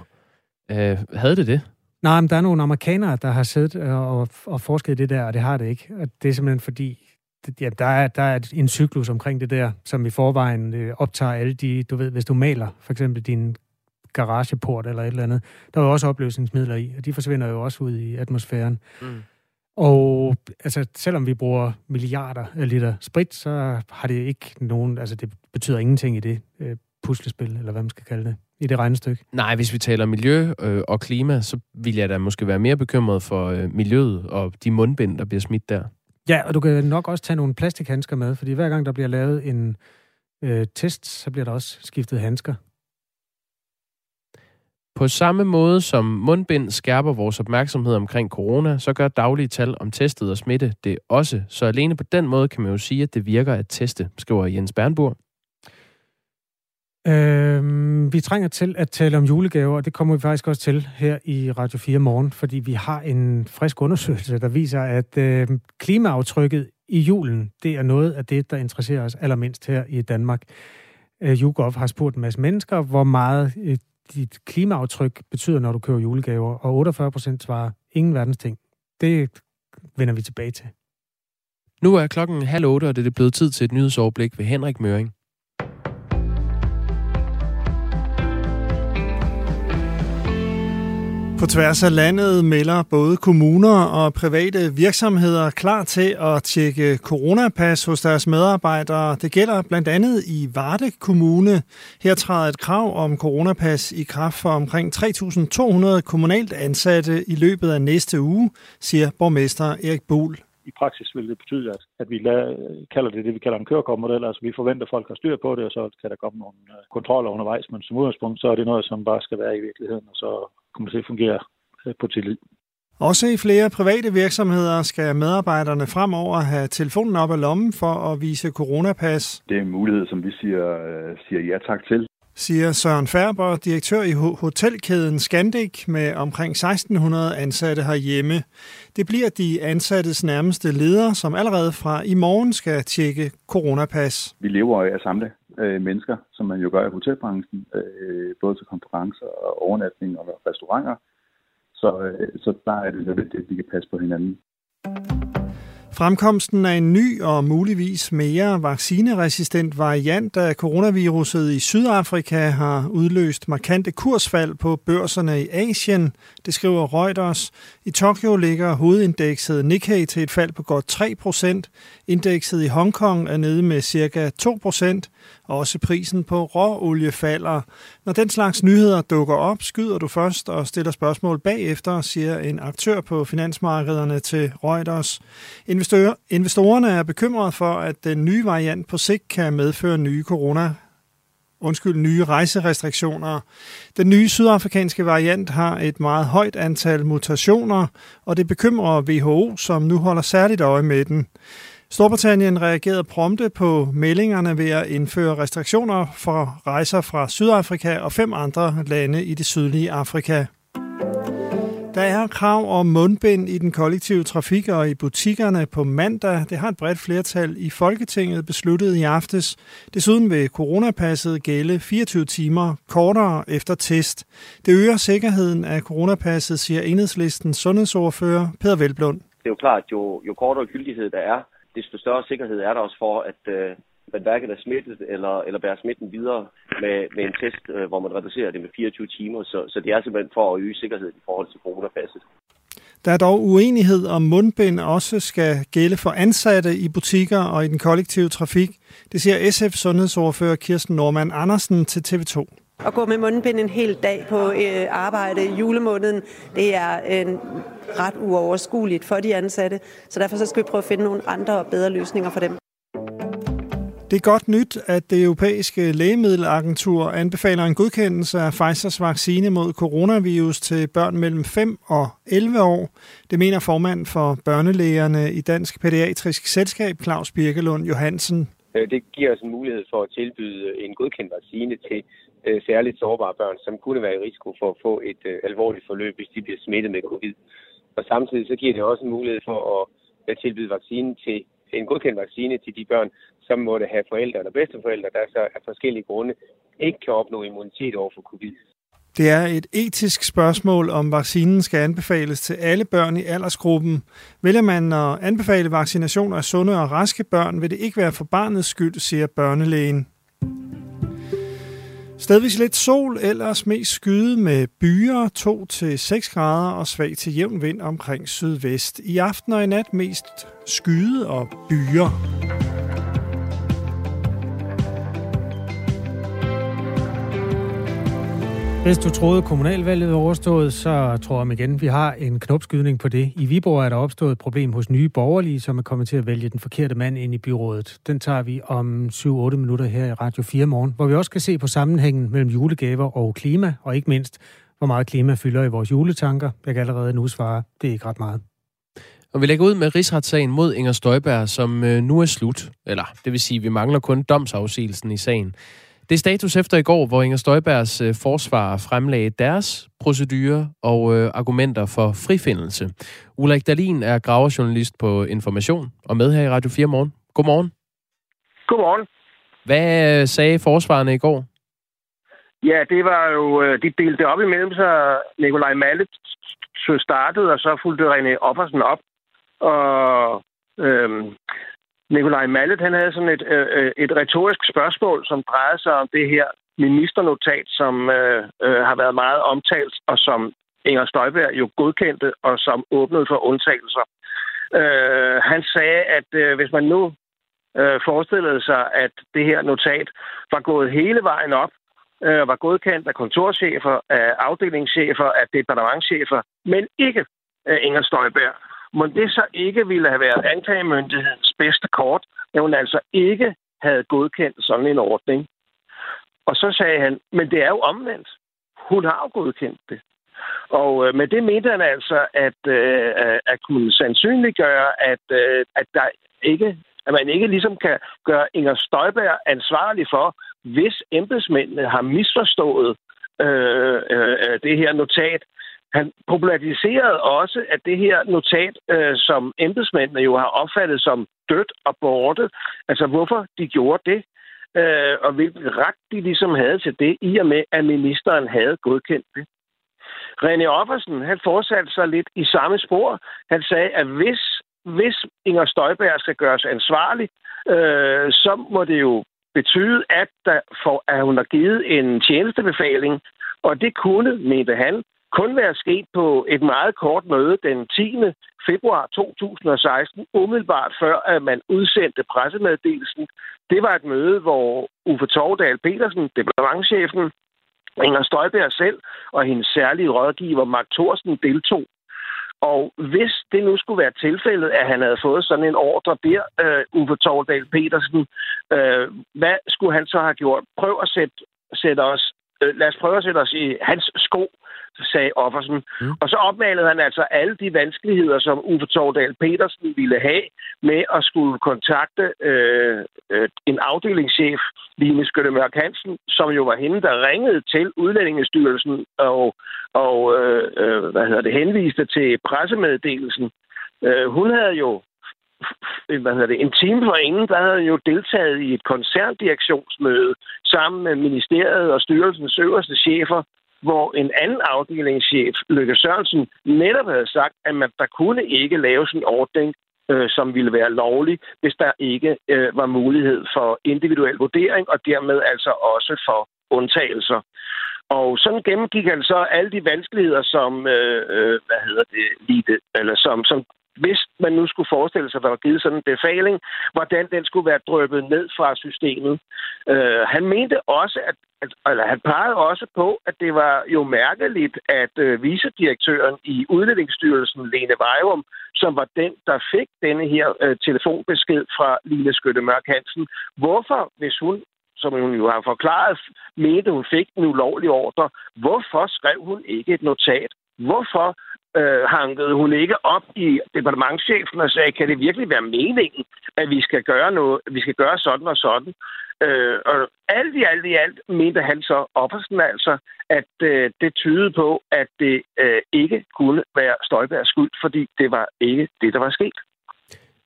Speaker 2: øh, havde det det?
Speaker 1: Nej, men der er nogle amerikanere, der har siddet og, og forsket det der, og det har det ikke. Og det er simpelthen fordi, ja, der, er, der er en cyklus omkring det der, som i forvejen øh, optager alle de, du ved, hvis du maler for eksempel din garageport eller et eller andet, der er jo også opløsningsmidler i, og de forsvinder jo også ud i atmosfæren. Mm. Og altså, selvom vi bruger milliarder af liter sprit, så har det ikke nogen, altså det betyder ingenting i det øh, puslespil, eller hvad man skal kalde det, i det regnestykke.
Speaker 2: Nej, hvis vi taler miljø øh, og klima, så vil jeg da måske være mere bekymret for øh, miljøet og de mundbind, der bliver smidt der.
Speaker 1: Ja, og du kan nok også tage nogle plastikhandsker med, fordi hver gang der bliver lavet en øh, test, så bliver der også skiftet handsker.
Speaker 2: På samme måde som mundbind skærper vores opmærksomhed omkring corona, så gør daglige tal om testet og smitte det også. Så alene på den måde kan man jo sige, at det virker at teste, skriver Jens Bernburg.
Speaker 1: Øhm, vi trænger til at tale om julegaver, og det kommer vi faktisk også til her i Radio 4 morgen, fordi vi har en frisk undersøgelse, der viser, at øh, klimaaftrykket i julen, det er noget af det, der interesserer os allermindst her i Danmark. Øh, YouGov har spurgt en masse mennesker, hvor meget øh, dit klimaaftryk betyder, når du køber julegaver, og 48 procent svarer ingen verdens ting. Det vender vi tilbage til.
Speaker 2: Nu er klokken halv otte, og det er blevet tid til et nyhedsoverblik ved Henrik Møring.
Speaker 10: På tværs af landet melder både kommuner og private virksomheder klar til at tjekke coronapas hos deres medarbejdere. Det gælder blandt andet i Varde Kommune. Her træder et krav om coronapas i kraft for omkring 3.200 kommunalt ansatte i løbet af næste uge, siger borgmester Erik Buhl.
Speaker 3: I praksis vil det betyde, at, at vi lader, kalder det det, vi kalder en kørekortmodel. Altså vi forventer, at folk har styr på det, og så kan der komme nogle øh, kontroller undervejs. Men som udgangspunkt, så er det noget, som bare skal være i virkeligheden, og så kommer til at fungere øh, på tillid.
Speaker 10: Også i flere private virksomheder skal medarbejderne fremover have telefonen op af lommen for at vise coronapas.
Speaker 11: Det er en mulighed, som vi siger, øh, siger ja tak til.
Speaker 10: Siger Søren Færber, direktør i hotelkæden Scandic med omkring 1600 ansatte herhjemme. Det bliver de ansattes nærmeste ledere, som allerede fra i morgen skal tjekke coronapas.
Speaker 11: Vi lever af at samle øh, mennesker, som man jo gør i hotelbranchen, øh, både til konferencer og overnatning og restauranter. Så, øh, så der er det nødvendigt, at vi kan passe på hinanden.
Speaker 10: Fremkomsten af en ny og muligvis mere vaccineresistent variant af coronaviruset i Sydafrika har udløst markante kursfald på børserne i Asien, det skriver Reuters. I Tokyo ligger hovedindekset Nikkei til et fald på godt 3% Indekset i Hongkong er nede med ca. 2% også prisen på råolie falder. Når den slags nyheder dukker op, skyder du først og stiller spørgsmål bagefter, siger en aktør på finansmarkederne til Reuters. Investorerne er bekymrede for, at den nye variant på sigt kan medføre nye corona undskyld, nye rejserestriktioner. Den nye sydafrikanske variant har et meget højt antal mutationer, og det bekymrer WHO, som nu holder særligt øje med den. Storbritannien reagerede prompte på meldingerne ved at indføre restriktioner for rejser fra Sydafrika og fem andre lande i det sydlige Afrika. Der er krav om mundbind i den kollektive trafik og i butikkerne på mandag. Det har et bredt flertal i Folketinget besluttet i aftes. Desuden vil coronapasset gælde 24 timer kortere efter test. Det øger sikkerheden af coronapasset, siger enhedslistens sundhedsordfører Peter Velblund.
Speaker 12: Det er jo klart, jo, jo kortere gyldighed der er, desto større sikkerhed er der også for, at øh, man hverken er smittet eller, eller bærer smitten videre med, med en test, øh, hvor man reducerer det med 24 timer. Så, så det er simpelthen for at øge sikkerheden i forhold til coronapasset.
Speaker 10: Der er dog uenighed om mundbind også skal gælde for ansatte i butikker og i den kollektive trafik. Det siger SF sundhedsordfører Kirsten Norman Andersen til TV2.
Speaker 13: At gå med mundbind en hel dag på øh, arbejde i julemåneden, det er en ret uoverskueligt for de ansatte. Så derfor så skal vi prøve at finde nogle andre og bedre løsninger for dem.
Speaker 10: Det er godt nyt, at det europæiske lægemiddelagentur anbefaler en godkendelse af Pfizers vaccine mod coronavirus til børn mellem 5 og 11 år. Det mener formand for børnelægerne i Dansk Pædiatrisk Selskab, Claus Birkelund Johansen.
Speaker 14: Øh, det giver os en mulighed for at tilbyde en godkendt vaccine til øh, særligt sårbare børn, som kunne være i risiko for at få et øh, alvorligt forløb, hvis de bliver smittet med covid. Og samtidig så giver det også en mulighed for at tilbyde vaccine til en godkendt vaccine til de børn, som måtte have forældre eller bedsteforældre, der så af forskellige grunde ikke kan opnå immunitet over for covid.
Speaker 10: Det er et etisk spørgsmål, om vaccinen skal anbefales til alle børn i aldersgruppen. Vælger man at anbefale vaccinationer af sunde og raske børn, vil det ikke være for barnets skyld, siger børnelægen. Stedvis lidt sol, ellers mest skyde med byer 2-6 grader og svag til jævn vind omkring sydvest. I aften og i nat mest skyde og byer.
Speaker 1: Hvis du troede, kommunalvalget var overstået, så tror jeg igen, vi har en knopskydning på det. I Viborg er der opstået et problem hos nye borgerlige, som er kommet til at vælge den forkerte mand ind i byrådet. Den tager vi om 7-8 minutter her i Radio 4 morgen, hvor vi også kan se på sammenhængen mellem julegaver og klima, og ikke mindst, hvor meget klima fylder i vores juletanker. Jeg kan allerede nu svare, det er ikke ret meget.
Speaker 2: Og vi lægger ud med rigsretssagen mod Inger Støjberg, som øh, nu er slut. Eller det vil sige, at vi mangler kun domsafsigelsen i sagen. Det er status efter i går, hvor Inger Støjbergs øh, forsvar fremlagde deres procedurer og øh, argumenter for frifindelse. Ulrik Dalin er graverjournalist på Information og med her i Radio 4 morgen. Godmorgen.
Speaker 15: Godmorgen.
Speaker 2: Hvad øh, sagde forsvarerne i går?
Speaker 15: Ja, det var jo, øh, de delte op imellem sig. Nikolaj Mallet startede, og så fulgte René Offersen op. Og øhm, Nikolaj Mallet, han havde sådan et, øh, øh, et retorisk spørgsmål, som drejede sig om det her ministernotat, som øh, øh, har været meget omtalt, og som Inger Støjberg jo godkendte, og som åbnede for undtagelser. Øh, han sagde, at øh, hvis man nu øh, forestillede sig, at det her notat var gået hele vejen op, øh, var godkendt af kontorchefer, af afdelingschefer, af departementchefer, men ikke af Inger Støjberg. Må det så ikke ville have været anklagemyndighedens bedste kort, at hun altså ikke havde godkendt sådan en ordning. Og så sagde han, men det er jo omvendt. Hun har jo godkendt det. Og øh, med det mente han altså, at, øh, at kunne sandsynliggøre, at, øh, at der ikke at man ikke ligesom kan gøre Inger Støjberg ansvarlig for, hvis embedsmændene har misforstået øh, øh, øh det her notat. Han populariserede også, at det her notat, øh, som embedsmændene jo har opfattet som dødt og borte, altså hvorfor de gjorde det, øh, og hvilken ret de ligesom havde til det, i og med, at ministeren havde godkendt det. René Offersen, han fortsatte sig lidt i samme spor. Han sagde, at hvis, hvis Inger Støjberg skal gøres ansvarlig, øh, så må det jo betyde, at, der for, at hun har givet en tjenestebefaling, og det kunne, mente han, kun være sket på et meget kort møde den 10. februar 2016, umiddelbart før at man udsendte pressemeddelelsen. Det var et møde, hvor Uffe Tordal Petersen, departementchefen, Inger Støjberg selv og hendes særlige rådgiver Mark Thorsen deltog. Og hvis det nu skulle være tilfældet, at han havde fået sådan en ordre der, øh, Uffe Tordal Petersen, øh, hvad skulle han så have gjort? Prøv at sætte, sætte os, øh, lad os prøve at sætte os i hans sko sagde Offersen. Mm. Og så opmalede han altså alle de vanskeligheder, som Uffe Tordal Petersen ville have med at skulle kontakte øh, øh, en afdelingschef, Line Skyttemørk Hansen, som jo var hende, der ringede til Udlændingestyrelsen og, og øh, øh, hvad hedder det, henviste til pressemeddelelsen. Øh, hun havde jo hvad hedder det, en time for inden, der havde jo deltaget i et koncerndirektionsmøde sammen med ministeriet og styrelsens øverste chefer hvor en anden afdelingschef, Løkke Sørensen, netop havde sagt, at man, der kunne ikke lave sådan en ordning, øh, som ville være lovlig, hvis der ikke øh, var mulighed for individuel vurdering, og dermed altså også for undtagelser. Og sådan gennemgik han så alle de vanskeligheder, som, øh, øh hvad hedder det, lide, eller som, som hvis man nu skulle forestille sig, at der var givet sådan en befaling, hvordan den skulle være drøbet ned fra systemet. Øh, han mente også, at, at eller han pegede også på, at det var jo mærkeligt, at øh, vicedirektøren i Udlændingsstyrelsen, Lene Vejrum, som var den, der fik denne her øh, telefonbesked fra Line Skytte Mørk Hansen, hvorfor, hvis hun som hun jo har forklaret, mente, hun fik en ulovlig ordre. Hvorfor skrev hun ikke et notat? Hvorfor øh, hankede hun ikke op i departementchefen og sagde, kan det virkelig være meningen, at vi skal gøre noget, vi skal gøre sådan og sådan. Øh, og alt i alt i alt mente han så Oppersen altså, at øh, det tydede på, at det øh, ikke kunne være Støjbergs skyld, fordi det var ikke det, der var sket.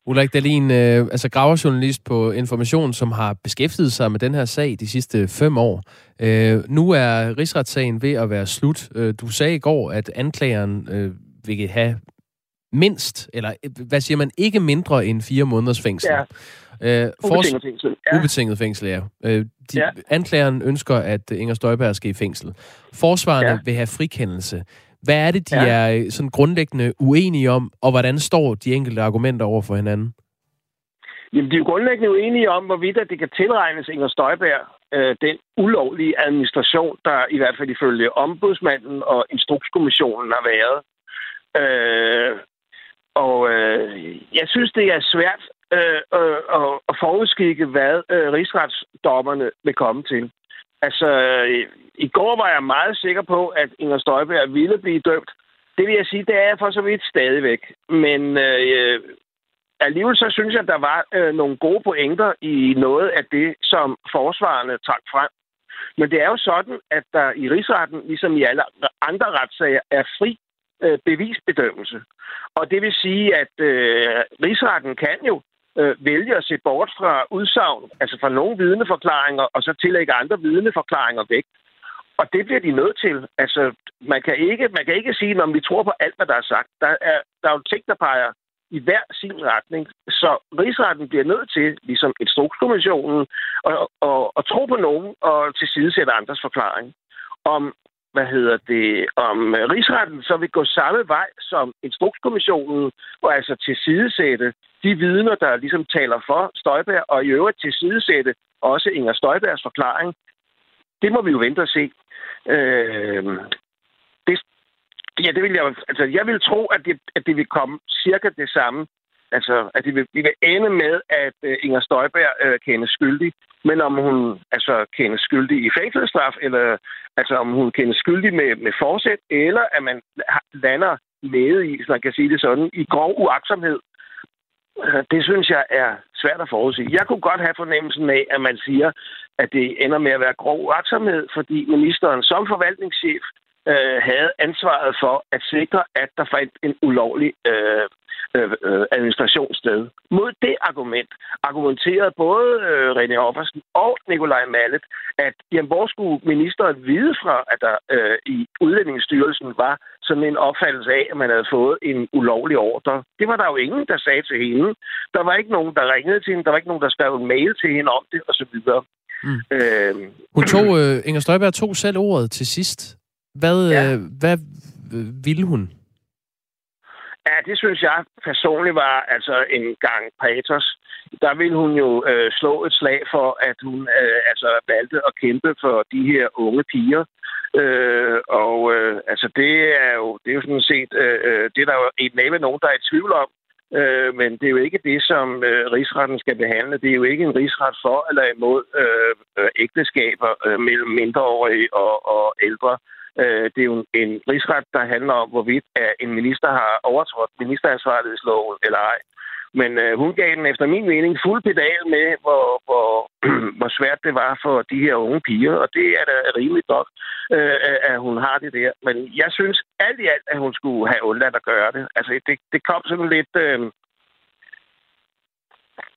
Speaker 2: Ulrik Dahlin, øh, altså graverjournalist på Information, som har beskæftiget sig med den her sag de sidste fem år. Øh, nu er rigsretssagen ved at være slut. Øh, du sagde i går, at anklageren øh, vil have mindst, eller øh, hvad siger man, ikke mindre end fire måneders fængsel.
Speaker 15: Ja. Øh, ubetinget fængsel.
Speaker 2: Ja. Ubetinget fængsel, ja. Øh, de, ja. Anklageren ønsker, at Inger Støjberg skal i fængsel. Forsvarerne ja. vil have frikendelse. Hvad er det, de ja. er øh, sådan grundlæggende uenige om, og hvordan står de enkelte argumenter over for hinanden?
Speaker 15: Jamen, de er jo grundlæggende uenige om, hvorvidt at det kan tilregnes Inger Støjberg øh, den ulovlige administration, der i hvert fald ifølge ombudsmanden og instrukskommissionen har været. Øh, og øh, jeg synes, det er svært øh, øh, at forudskikke, hvad øh, rigsretsdommerne vil komme til. Altså, i går var jeg meget sikker på, at Inger Støjberg ville blive dømt. Det vil jeg sige, det er jeg for så vidt stadigvæk. Men øh, alligevel så synes jeg, at der var øh, nogle gode pointer i noget af det, som forsvarerne trak frem. Men det er jo sådan, at der i rigsretten, ligesom i alle andre retssager, er fri øh, bevisbedømmelse. Og det vil sige, at øh, rigsretten kan jo øh, vælge at se bort fra udsagn, altså fra nogle vidneforklaringer, og så tillægge andre vidneforklaringer væk. Og det bliver de nødt til. Altså, man kan ikke, man kan ikke sige, når vi tror på alt, hvad der er sagt. Der er, der er jo ting, der peger i hver sin retning. Så rigsretten bliver nødt til, ligesom Instrukskommissionen, at, at, at tro på nogen og tilsidesætte andres forklaring. Om hvad hedder det, om rigsretten så vil gå samme vej som Instrukskommissionen, og altså tilsidesætte de vidner, der ligesom taler for Støjberg, og i øvrigt tilsidesætte også Inger Støjbergs forklaring. Det må vi jo vente og se. Øh, det, ja, det vil jeg, altså, jeg vil tro, at det, at det vil komme cirka det samme Altså, at det vil, de vil ende med, at uh, Inger Støjberg uh, kendes skyldig. Men om hun altså kendes skyldig i fængselsstraf, eller altså om hun kendes skyldig med, med forsæt, eller at man lander nede i, hvis man kan sige det sådan, i grov uagtsomhed, Øh, det synes jeg er svært at forudsige. Jeg kunne godt have fornemmelsen af, at man siger, at det ender med at være grov uaksomhed, fordi ministeren som forvaltningschef øh, havde ansvaret for at sikre, at der fandt en ulovlig øh, øh, øh, administrationssted. Mod det argument argumenterede både øh, René Offersen og Nikolaj Mallet, at jamen, hvor skulle ministeren vide fra, at der øh, i Udlændingsstyrelsen var sådan en opfattelse af, at man havde fået en ulovlig ordre. Det var der jo ingen, der sagde til hende. Der var ikke nogen, der ringede til hende. Der var ikke nogen, der skrev en mail til hende om det, osv. Mm.
Speaker 2: Øh, Hun tog, øh, Inger Støjberg tog selv ordet til sidst. Hvad, ja. øh, hvad ville hun?
Speaker 15: Ja, det synes jeg personligt var altså en gang patos. Der ville hun jo øh, slå et slag for, at hun øh, altså valgte at kæmpe for de her unge piger. Øh, og øh, altså det er jo det er jo sådan set øh, øh det er der jo et næppe nogen der er i tvivl om. Øh, men det er jo ikke det, som øh, rigsretten skal behandle. Det er jo ikke en rigsret for eller imod øh, øh ægteskaber øh, mellem mindreårige og, og ældre. Øh, det er jo en rigsret, der handler om, hvorvidt en minister har overtrådt ministeransvarlighedsloven eller ej. Men øh, hun gav den efter min mening fuld pedal med, hvor, hvor, hvor svært det var for de her unge piger, og det er da rimeligt nok, øh, at hun har det der. Men jeg synes alt i alt, at hun skulle have undladt at gøre det. Altså, det, det kom sådan lidt... Øh,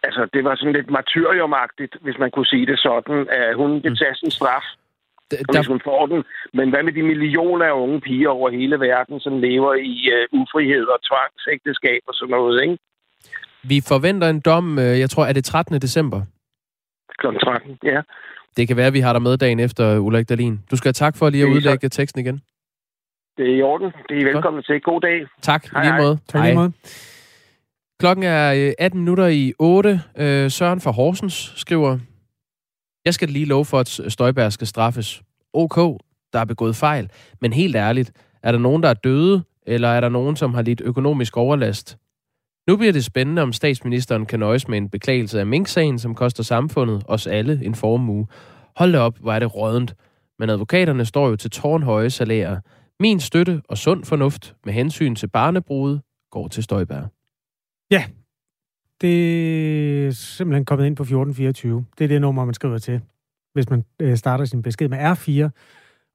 Speaker 15: altså, det var sådan lidt martyriumagtigt, hvis man kunne sige det sådan, at hun vil tage sin straf der... hvis hun får den. Men hvad med de millioner af unge piger over hele verden, som lever i uh, ufrihed og tvangsægteskab og sådan noget, ikke?
Speaker 2: Vi forventer en dom, øh, jeg tror, er det 13. december?
Speaker 15: Kl. 13, ja.
Speaker 2: Det kan være, at vi har dig med dagen efter, Ulrik Dalin. Du skal have tak for lige at udlægge så... teksten igen.
Speaker 15: Det er i orden. Det er velkommen til. God dag.
Speaker 2: Tak, hej, lige måde. Tak, lige måde. Klokken er 18 øh, minutter i 8. Søren fra Horsens skriver, jeg skal lige love for, at Støjberg skal straffes. OK, der er begået fejl. Men helt ærligt, er der nogen, der er døde, eller er der nogen, som har lidt økonomisk overlast? Nu bliver det spændende, om statsministeren kan nøjes med en beklagelse af Mink-sagen, som koster samfundet, os alle, en formue. Hold da op, hvor er det rådent. Men advokaterne står jo til tårnhøje salærer. Min støtte og sund fornuft med hensyn til barnebruget går til Støjberg.
Speaker 1: Ja, det er simpelthen kommet ind på 1424. Det er det nummer, man skriver til, hvis man øh, starter sin besked med R4.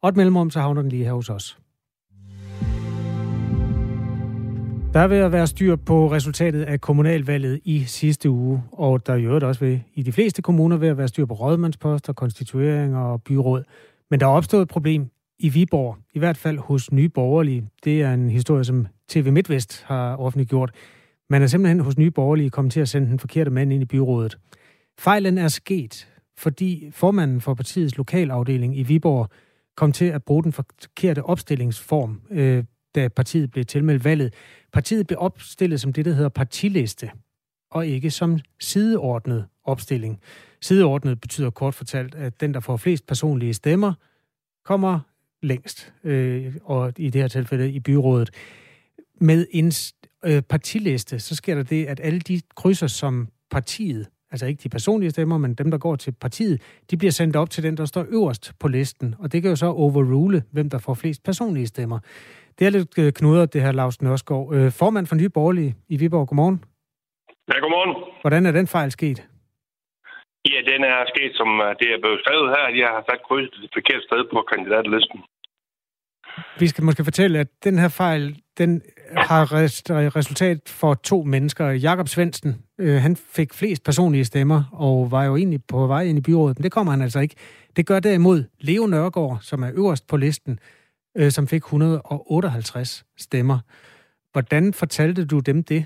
Speaker 1: Og et mellemrum, så havner den lige her hos os. Der vil være styr på resultatet af kommunalvalget i sidste uge, og der er jo også ved, i de fleste kommuner ved at være styr på rådmandsposter, konstitueringer og byråd. Men der er opstået et problem i Viborg, i hvert fald hos nye borgerlige. Det er en historie, som TV MidtVest har offentliggjort. Man er simpelthen hos nye borgerlige kommet til at sende den forkerte mand ind i byrådet. Fejlen er sket, fordi formanden for partiets lokalafdeling i Viborg kom til at bruge den forkerte opstillingsform, øh, da partiet blev tilmeldt valget. Partiet blev opstillet som det, der hedder partiliste, og ikke som sideordnet opstilling. Sideordnet betyder kort fortalt, at den, der får flest personlige stemmer, kommer længst, øh, og i det her tilfælde i byrådet. Med en øh, partiliste, så sker der det, at alle de krydser, som partiet, altså ikke de personlige stemmer, men dem, der går til partiet, de bliver sendt op til den, der står øverst på listen. Og det kan jo så overrule, hvem der får flest personlige stemmer. Det er lidt øh, knuder, det her Lars Nørskov. Øh, formand for Nye Borgerlige i Viborg, godmorgen.
Speaker 16: Ja, godmorgen.
Speaker 1: Hvordan er den fejl sket?
Speaker 16: Ja, den er sket, som øh, det er blevet skrevet her, jeg har sat krydset et forkert sted på kandidatlisten.
Speaker 1: Vi skal måske fortælle, at den her fejl, den har resultat for to mennesker. Jakob Svendsen, øh, han fik flest personlige stemmer, og var jo egentlig på vej ind i byrådet, men det kommer han altså ikke. Det gør derimod Leo Nørgaard, som er øverst på listen, øh, som fik 158 stemmer. Hvordan fortalte du dem det?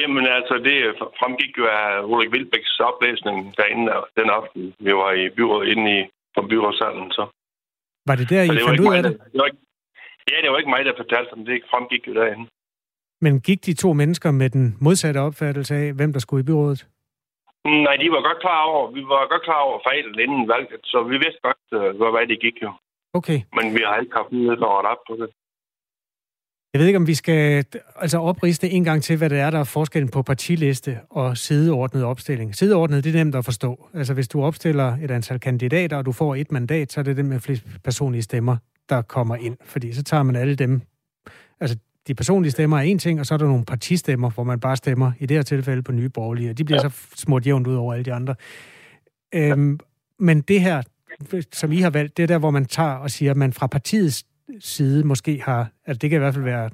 Speaker 16: Jamen altså, det fremgik jo af Ulrik Vilbæks oplæsning derinde den aften, vi var i byrådet inde i på byrådssalen, så.
Speaker 1: Var det der, I
Speaker 17: Så det
Speaker 1: fandt ud af det?
Speaker 17: der- det var ikke, ja, det var ikke mig, der fortalte dem. Det fremgik jo derinde.
Speaker 1: Men gik de to mennesker med den modsatte opfattelse af, hvem der skulle i byrådet?
Speaker 17: Nej, de var godt klar over, vi var godt klar over fejlen inden valget, så vi vidste godt, øh, hvor vej det gik jo.
Speaker 1: Okay.
Speaker 17: Men vi har ikke haft mulighed for at op på det.
Speaker 1: Jeg ved ikke, om vi skal altså opriste en gang til, hvad det er, der er forskellen på partiliste og sideordnet opstilling. Sideordnet, det er nemt at forstå. Altså, hvis du opstiller et antal kandidater, og du får et mandat, så er det dem med flest personlige stemmer, der kommer ind. Fordi så tager man alle dem... Altså, de personlige stemmer er en ting, og så er der nogle partistemmer, hvor man bare stemmer, i det her tilfælde på nye borgerlige, og de bliver ja. så smurt jævnt ud over alle de andre. Øhm, men det her, som I har valgt, det er der, hvor man tager og siger, at man fra partiets side måske har, altså det kan i hvert fald være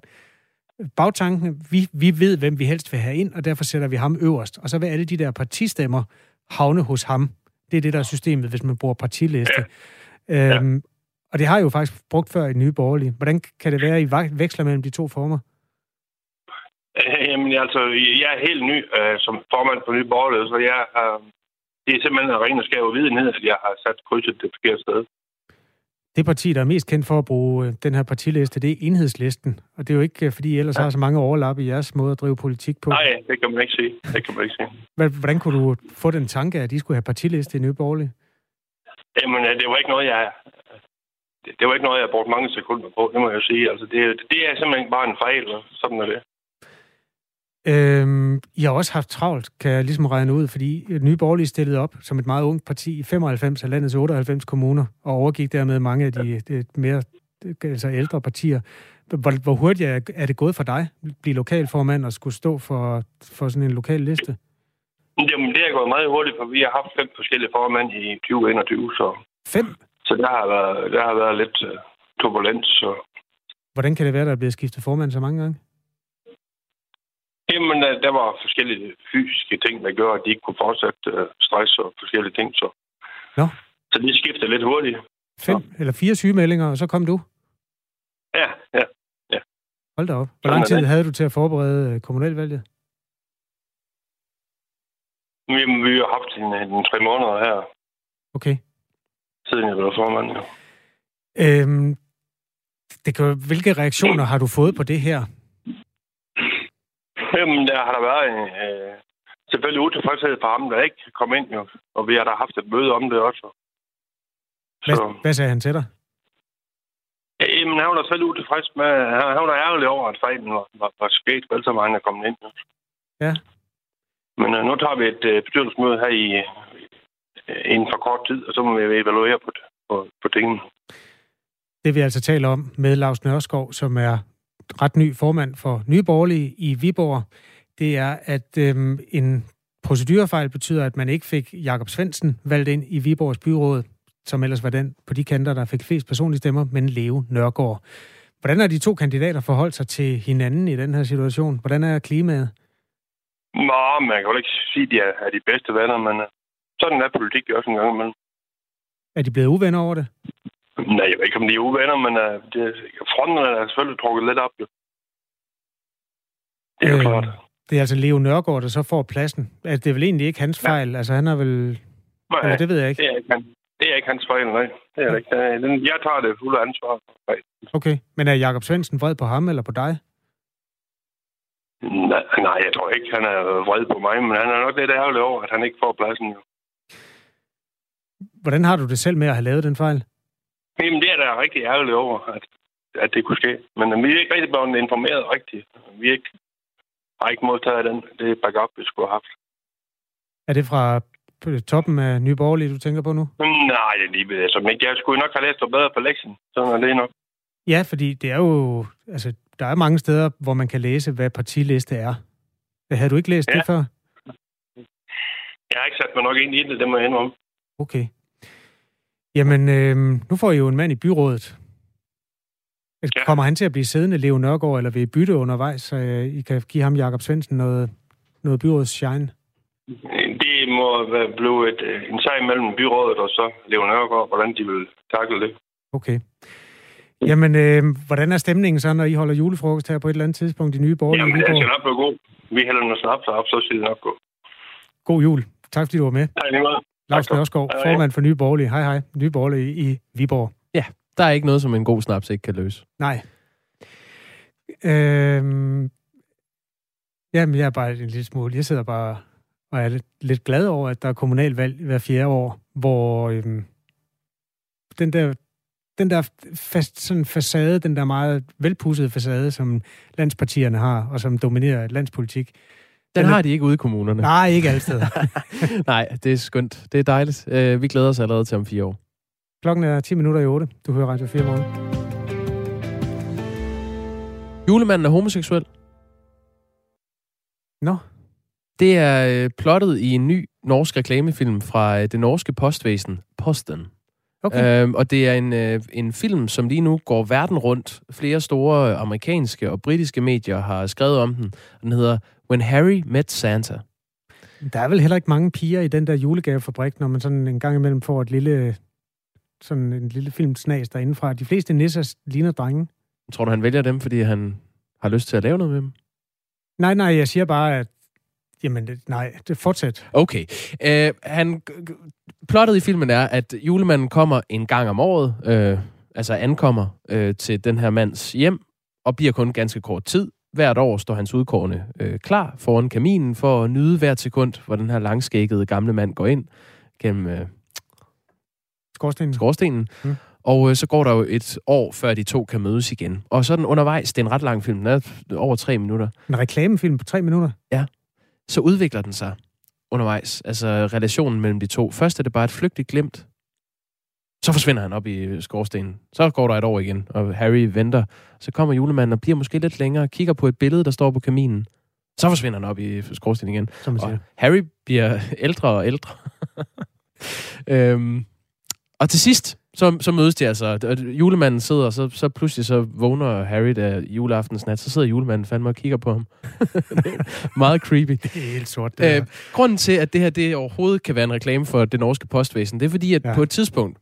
Speaker 1: bagtanken, vi, vi ved, hvem vi helst vil have ind, og derfor sætter vi ham øverst. Og så vil alle de der partistemmer havne hos ham. Det er det, der er systemet, hvis man bruger partiliste. Ja. Øhm, og det har jeg jo faktisk brugt før i Nye Borgerlige. Hvordan kan det være, at I veksler mellem de to former?
Speaker 17: Øh, Jamen altså, jeg er helt ny øh, som formand for Nye Borgerlige, så jeg, øh, det er simpelthen en ren og skæv videnhed, at jeg har sat krydset det forkerte sted.
Speaker 1: Det parti, der er mest kendt for at bruge øh, den her partiliste, det er enhedslisten. Og det er jo ikke, øh, fordi I ellers ja. har så mange overlap i jeres måde at drive politik på.
Speaker 17: Nej, det kan man ikke sige. Det kan man ikke sige.
Speaker 1: Hvordan kunne du få den tanke, at I skulle have partiliste i Nye Borgerlige?
Speaker 17: Jamen, det var ikke noget, jeg... Det, det var ikke noget, jeg brugte mange sekunder på, det må jeg sige. Altså, det, det er simpelthen bare en fejl, og sådan er det.
Speaker 1: Øhm, I har også haft travlt, kan jeg ligesom regne ud, fordi Nye Borgerlige stillede op som et meget ungt parti i 95 af landets 98 kommuner, og overgik dermed mange af de, de mere altså ældre partier. Hvor, hvor hurtigt er, er det gået for dig at blive lokalformand og skulle stå for, for sådan en lokal liste?
Speaker 17: Jamen, det er gået meget hurtigt, for vi har haft fem forskellige formænd i 2021, så...
Speaker 1: Fem?
Speaker 17: Så der har været, der har været lidt uh, turbulens, så...
Speaker 1: Hvordan kan det være, der er blevet skiftet formand så mange gange?
Speaker 17: Jamen, øh, der var forskellige fysiske ting, der gør, at de ikke kunne fortsætte uh, stress og forskellige ting, så...
Speaker 1: Nå.
Speaker 17: Så de skiftede lidt hurtigt.
Speaker 1: Fem ja. eller fire sygemeldinger, og så kom du?
Speaker 17: Ja, ja, ja.
Speaker 1: Hold da op. Hvor lang tid havde du til at forberede øh, kommunalvalget?
Speaker 17: Jamen, vi har haft en, en tre måneder her,
Speaker 1: Okay.
Speaker 17: Siden jeg blev formand. Ja.
Speaker 1: Øhm, det kan, hvilke reaktioner har du fået på det her?
Speaker 17: Jamen, der har der været en, øh, selvfølgelig utilfredshed for ham, der ikke kom ind, jo. Og vi har da haft et møde om det også.
Speaker 1: Hvad, hvad sagde han til dig?
Speaker 17: Jamen, han var da selv utilfreds med... Han, han var da ærgerlig over, at fejlen var, var, var sket, vel så meget han er kommet ind.
Speaker 1: Ja.
Speaker 17: Men øh, nu tager vi et øh, bestyrelsesmøde her i, inden for kort tid, og så må vi evaluere på, det, på, på tingene.
Speaker 1: Det vi altså taler om med Lars Nørskov, som er ret ny formand for Nye Borgerlige i Viborg, det er, at øhm, en procedurefejl betyder, at man ikke fik Jakob Svendsen valgt ind i Viborgs byråd, som ellers var den på de kanter, der fik flest personlige stemmer, men Leo Nørgaard. Hvordan har de to kandidater forholdt sig til hinanden i den her situation? Hvordan er klimaet?
Speaker 17: Nå, man kan jo ikke sige, at de er, er de bedste venner, men øh, sådan er politik jo også en gang imellem.
Speaker 1: Er de blevet uvenner over det?
Speaker 17: Nej, jeg ved ikke, om de er uvenner, men øh, det, fronten er selvfølgelig trukket lidt op. Jo. Det er jo klart.
Speaker 1: Det er altså Leo Nørgaard, der så får pladsen. Altså, det er vel egentlig ikke hans fejl. Altså, han har vel...
Speaker 17: Nej,
Speaker 1: Eller det ved jeg ikke.
Speaker 17: Det er ikke, han, det er ikke hans fejl, nej. Det er det ikke. Øh, Jeg tager det fulde ansvar. Nej.
Speaker 1: Okay. Men er Jakob Svendsen vred på ham eller på dig?
Speaker 17: Nej, nej, jeg tror ikke, han er vred på mig, men han er nok lidt ærgerlig over, at han ikke får pladsen. Jo.
Speaker 1: Hvordan har du det selv med at have lavet den fejl?
Speaker 17: Jamen, det er da rigtig ærgerlig over, at, at det kunne ske. Men øh, vi er ikke rigtig blevet informeret rigtigt. Vi er ikke, har ikke modtaget den. Det backup, vi skulle have haft.
Speaker 1: Er det fra øh, toppen af Nye Borgerlige, du tænker på nu?
Speaker 17: Nej, det er lige ved det. Men jeg skulle nok have læst noget bedre på lektionen. Sådan er det nok.
Speaker 1: Ja, fordi det er jo... Altså, der er mange steder, hvor man kan læse, hvad partiliste er. Havde du ikke læst
Speaker 17: Ja.
Speaker 1: det før?
Speaker 17: Jeg har ikke sat mig nok ind i det, det må jeg indrømme.
Speaker 1: Okay. Jamen, øh, nu får I jo en mand i byrådet. Ja. Kommer han til at blive siddende, Leo Nørgaard, eller vil I bytte undervejs, så øh, I kan give ham, Jakob Svendsen, noget, noget byrådets shine?
Speaker 17: Det må være blive et, øh, en sag mellem byrådet og så Leo Nørgaard, hvordan de vil takle det.
Speaker 1: Okay. Jamen, øh, hvordan er stemningen så, når I holder julefrokost her på et eller andet tidspunkt i Nye Borgerlige?
Speaker 17: Jamen,
Speaker 1: i
Speaker 17: det skal nok blive god. Vi hælder noget snaps op, så siger det nok gå.
Speaker 1: God jul. Tak fordi du var med.
Speaker 17: Hej, lige måde.
Speaker 1: Lars. Nørskov, formand for Nye Borgerlige. Hej hej, Nye Borgerlige i Viborg.
Speaker 2: Ja, Der er ikke noget, som en god snaps ikke kan løse.
Speaker 1: Nej. Øhm, jamen, jeg er bare en lille smule. Jeg sidder bare og er lidt, lidt glad over, at der er kommunalvalg hver fjerde år, hvor øhm, den der den der fast, sådan facade, den der meget velpussede facade, som landspartierne har, og som dominerer landspolitik.
Speaker 2: Den, har de ikke ude i kommunerne.
Speaker 1: Nej, ikke altid.
Speaker 2: Nej, det er skønt. Det er dejligt. Uh, vi glæder os allerede til om fire år.
Speaker 1: Klokken er 10 minutter i 8. Du hører Radio 4 morgen.
Speaker 2: Julemanden er homoseksuel.
Speaker 1: Nå.
Speaker 2: Det er øh, plottet i en ny norsk reklamefilm fra øh, det norske postvæsen, Posten.
Speaker 1: Okay.
Speaker 2: Øhm, og det er en, øh, en film, som lige nu går verden rundt. Flere store amerikanske og britiske medier har skrevet om den. Den hedder When Harry Met Santa.
Speaker 1: Der er vel heller ikke mange piger i den der julegavefabrik, når man sådan en gang imellem får et lille, sådan en lille filmsnas derindefra. De fleste nisser ligner drenge.
Speaker 2: Tror du, han vælger dem, fordi han har lyst til at lave noget med dem?
Speaker 1: Nej, nej, jeg siger bare, at Jamen, nej, det fortsæt.
Speaker 2: Okay. Uh, han, plottet i filmen er, at julemanden kommer en gang om året, uh, altså ankommer uh, til den her mands hjem, og bliver kun ganske kort tid. Hvert år står hans udkårne uh, klar foran kaminen for at nyde hvert sekund, hvor den her langskækkede gamle mand går ind gennem uh,
Speaker 1: skorstenen.
Speaker 2: skorstenen. Mm. Og øh, så går der jo et år, før de to kan mødes igen. Og så den undervejs, det er en ret lang film, den er over tre minutter.
Speaker 1: En reklamefilm på tre minutter?
Speaker 2: Ja så udvikler den sig undervejs. Altså relationen mellem de to. Først er det bare et flygtigt glimt. Så forsvinder han op i skorstenen. Så går der et år igen, og Harry venter. Så kommer julemanden og bliver måske lidt længere, kigger på et billede, der står på kaminen. Så forsvinder han op i skorstenen igen.
Speaker 1: Som og
Speaker 2: Harry bliver ældre og ældre. øhm, og til sidst, så, så mødes de altså. Julemanden sidder, så, så pludselig så vågner Harry der juleaftens nat. Så sidder julemanden fandme og kigger på ham. Meget creepy.
Speaker 1: Det er helt sort, det
Speaker 2: øh, Grunden til, at det her det overhovedet kan være en reklame for det norske postvæsen, det er fordi, at ja. på et tidspunkt,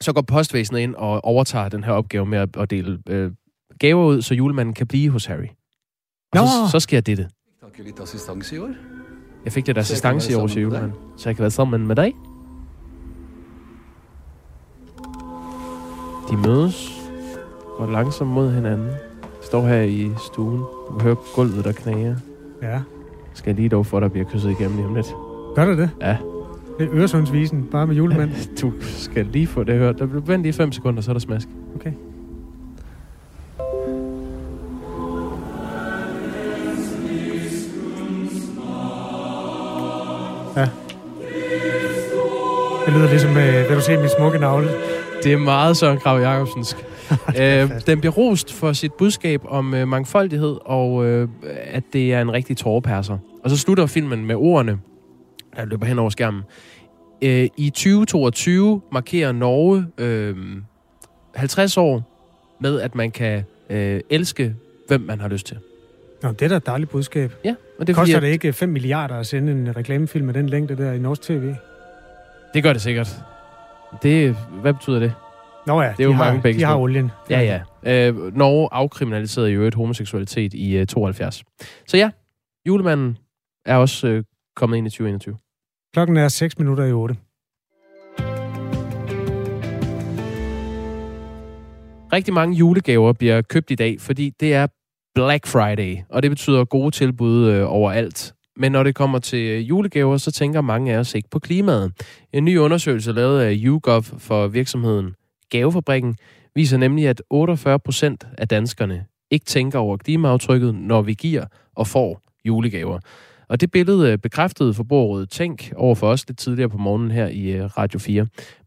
Speaker 2: så går postvæsenet ind og overtager den her opgave med at, at dele øh, gaver ud, så julemanden kan blive hos Harry. Og
Speaker 1: Nå.
Speaker 2: så, så sker
Speaker 18: i år.
Speaker 2: Jeg fik lidt assistance i år, siger julemanden. Så jeg kan være sammen med dig. De mødes, går langsomt mod hinanden. Står her i stuen. Du hører gulvet, der knager.
Speaker 1: Ja.
Speaker 2: Skal jeg lige dog for, at der bliver kysset igennem lige om lidt.
Speaker 1: Gør du det?
Speaker 2: Ja.
Speaker 1: Det er Øresundsvisen, bare med julemand.
Speaker 2: du skal lige få det hørt. Der bliver vendt i 5 sekunder, så er der smask.
Speaker 1: Okay. Ja. Det lyder ligesom, øh, vil du se min smukke navle?
Speaker 2: Det er meget Søren Krav Jacobsensk. øh, den bliver rost for sit budskab om øh, mangfoldighed, og øh, at det er en rigtig tårepasser. Og så slutter filmen med ordene, der løber hen over skærmen. Øh, I 2022 markerer Norge øh, 50 år med, at man kan øh, elske, hvem man har lyst til.
Speaker 1: Nå, det er da et dejligt budskab.
Speaker 2: Ja.
Speaker 1: Og det Koster fordi, det ikke 5 milliarder at sende en reklamefilm med den længde der i norsk tv?
Speaker 2: Det gør det sikkert. Det, hvad betyder det?
Speaker 1: Nå ja,
Speaker 2: det er jo
Speaker 1: de,
Speaker 2: mange
Speaker 1: har,
Speaker 2: begge
Speaker 1: de har olien.
Speaker 2: Ja, ja. Øh, Norge afkriminaliserede jo et homoseksualitet i øh, 72. Så ja, julemanden er også øh, kommet ind i 2021.
Speaker 1: Klokken er 6 minutter i 8.
Speaker 2: Rigtig mange julegaver bliver købt i dag, fordi det er Black Friday, og det betyder gode tilbud øh, overalt. Men når det kommer til julegaver, så tænker mange af os ikke på klimaet. En ny undersøgelse lavet af YouGov for virksomheden Gavefabrikken viser nemlig, at 48 procent af danskerne ikke tænker over klimaaftrykket, når vi giver og får julegaver. Og det billede bekræftede forbrugerrådet Tænk over for os lidt tidligere på morgenen her i Radio 4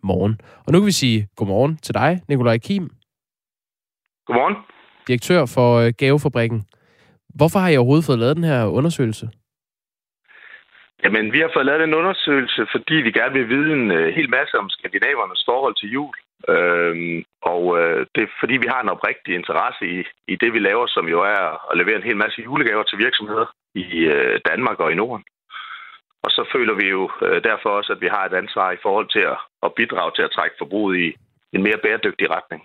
Speaker 2: morgen. Og nu kan vi sige godmorgen til dig, Nikolaj Kim.
Speaker 16: Godmorgen.
Speaker 2: Direktør for Gavefabrikken. Hvorfor har I overhovedet fået lavet den her undersøgelse?
Speaker 16: Jamen, vi har fået lavet en undersøgelse, fordi vi gerne vil vide en uh, hel masse om skandinavernes forhold til jul. Øhm, og uh, det er fordi, vi har en oprigtig interesse i, i det, vi laver, som jo er at levere en hel masse julegaver til virksomheder i uh, Danmark og i Norden. Og så føler vi jo uh, derfor også, at vi har et ansvar i forhold til at, at bidrage til at trække forbruget i en mere bæredygtig retning.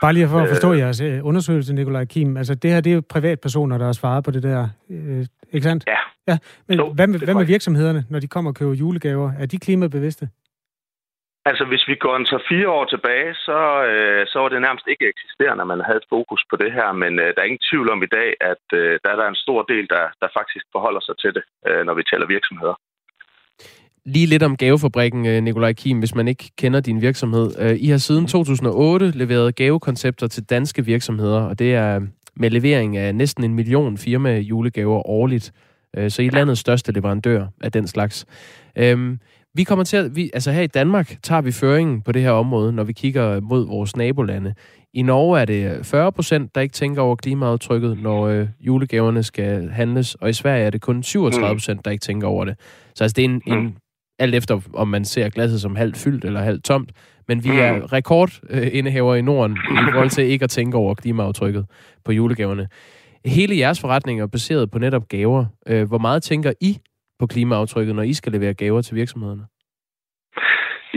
Speaker 1: Bare lige for at forstå øh, jeres undersøgelse, Nikolaj Kim. Altså, det her, det er jo privatpersoner, der har svaret på det der, øh, ikke sandt?
Speaker 16: Ja.
Speaker 1: ja. Men jo, hvad, med, hvad med virksomhederne, når de kommer og køber julegaver? Er de klimabevidste?
Speaker 16: Altså, hvis vi går en så fire år tilbage, så, øh, så var det nærmest ikke eksisterende, at man havde et fokus på det her. Men øh, der er ingen tvivl om i dag, at øh, der er der en stor del, der, der faktisk forholder sig til det, øh, når vi taler virksomheder.
Speaker 2: Lige lidt om gavefabrikken, øh, Nikolaj Kim, hvis man ikke kender din virksomhed. Øh, I har siden 2008 leveret gavekoncepter til danske virksomheder, og det er med levering af næsten en million firma julegaver årligt. Øh, så I er landets største leverandør af den slags. Vi kommer til at, vi, altså her i Danmark tager vi føringen på det her område, når vi kigger mod vores nabolande. I Norge er det 40 procent, der ikke tænker over klimaaftrykket, når øh, julegaverne skal handles, og i Sverige er det kun 37 procent, der ikke tænker over det. Så altså, det er en, en, alt efter om man ser glasset som halvt fyldt eller halvt tomt, men vi er rekordindehaver i Norden i forhold til ikke at tænke over klimaaftrykket på julegaverne. Hele jeres forretning er baseret på netop gaver. Øh, Hvor meget tænker I på klimaaftrykket, når I skal levere gaver til virksomhederne?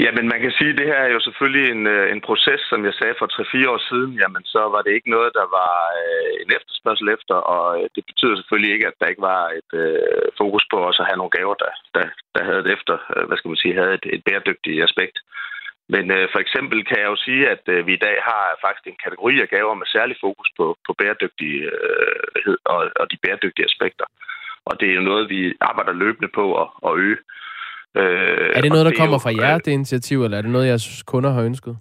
Speaker 16: Ja, men man kan sige, at det her er jo selvfølgelig en, øh, en proces, som jeg sagde for 3-4 år siden. Jamen, så var det ikke noget, der var øh, en efterspørgsel efter, og øh, det betyder selvfølgelig ikke, at der ikke var et øh, fokus på også at have nogle gaver, der, der, der havde et efter, øh, hvad skal man sige, havde et, et bæredygtigt aspekt. Men øh, for eksempel kan jeg jo sige, at øh, vi i dag har faktisk en kategori af gaver med særlig fokus på, på bæredygtighed øh, og, og de bæredygtige aspekter. Og det er jo noget, vi arbejder løbende på at, at øge. Øh,
Speaker 2: Er det
Speaker 16: og
Speaker 2: noget, der
Speaker 16: er
Speaker 2: kommer
Speaker 16: jo,
Speaker 2: fra jer, det initiativ, eller er det noget, jeres kunder har ønsket?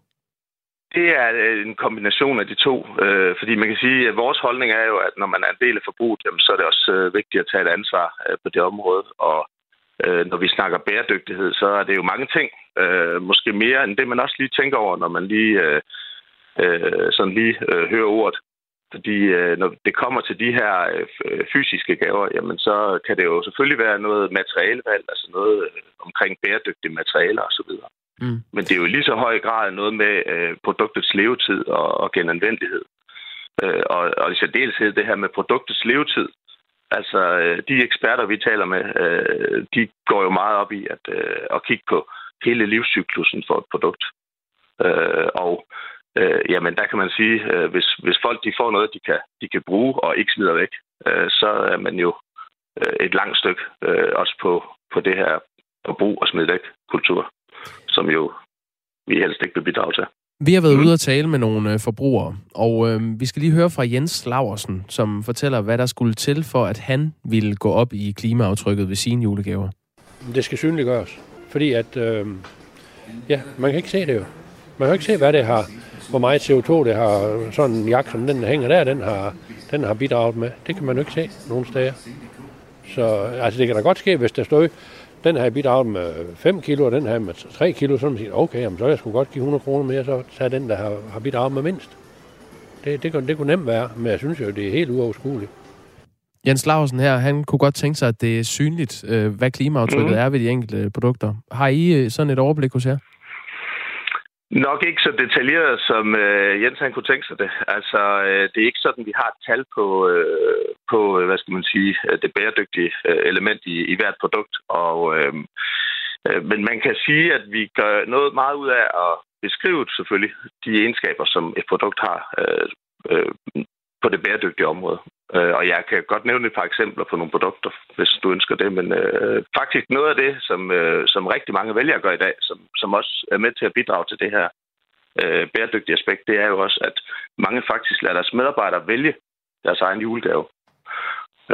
Speaker 16: Det er øh, en kombination af de to. Øh, fordi man kan sige, at vores holdning er jo, at når man er en del af forbruget, jamen, så er det også øh, vigtigt at tage et ansvar øh, på det område. Og øh, når vi snakker bæredygtighed, så er det jo mange ting. Øh, måske mere end det, man også lige tænker over, når man lige, øh, øh, sådan lige øh, hører ordet. Fordi øh, når det kommer til de her øh, fysiske gaver, jamen så kan det jo selvfølgelig være noget materialevalg, altså noget øh, omkring bæredygtige materialer osv.
Speaker 2: Mm.
Speaker 16: Men det er jo i lige så høj grad noget med øh, produktets levetid og, og genanvendelighed. Øh, og, og i særdeleshed det her med produktets levetid. Altså, øh, de eksperter, vi taler med, øh, de går jo meget op i at, øh, at kigge på hele livscyklusen for et produkt. Øh, og øh, jamen, der kan man sige, øh, hvis, hvis folk de får noget, de kan, de kan bruge og ikke smider væk, øh, så er man jo øh, et langt stykke øh, også på, på det her at bruge og smide væk kultur, som jo vi helst ikke vil bidrage til.
Speaker 2: Vi har været ude og tale med nogle øh, forbrugere, og øh, vi skal lige høre fra Jens Laversen, som fortæller, hvad der skulle til for, at han ville gå op i klimaaftrykket ved sine julegaver.
Speaker 19: Det skal synliggøres, fordi at, øh, ja, man kan ikke se det jo. Man kan ikke se, hvad det har, hvor meget CO2 det har, sådan en jakke som den, der hænger der, den har, den har bidraget med. Det kan man jo ikke se nogen steder. Så altså, det kan da godt ske, hvis der stod, den har bidraget med 5 kilo, og den her med 3 kilo, så man siger, okay, jamen, så er jeg sgu godt give 100 kroner mere, så tager den, der har, har bidraget med mindst. Det, det, kunne, det kunne nemt være, men jeg synes jo, det er helt uoverskueligt.
Speaker 2: Jens Laversen her, han kunne godt tænke sig, at det er synligt, øh, hvad klimaaftrykket
Speaker 16: Mhm.
Speaker 2: er ved de enkelte produkter. Har I øh, sådan et overblik hos jer?
Speaker 16: Nok ikke så detaljeret, som øh, Jens han kunne tænke sig det. Altså, øh, det er ikke sådan, vi har et tal på, øh, på øh, hvad skal man sige, øh, det bæredygtige øh, element i, i hvert produkt. Og, øh, øh, men man kan sige, at vi gør noget meget ud af at beskrive selvfølgelig de egenskaber, som et produkt har øh, øh, på det bæredygtige område. Øh, og jeg kan godt nævne et par eksempler på nogle produkter, hvis du ønsker det. Men øh, faktisk noget af det, som, øh, som rigtig mange vælgere gør i dag, som, som også er med til at bidrage til det her øh, bæredygtige aspekt, det er jo også, at mange faktisk lader deres medarbejdere vælge deres egen julegave.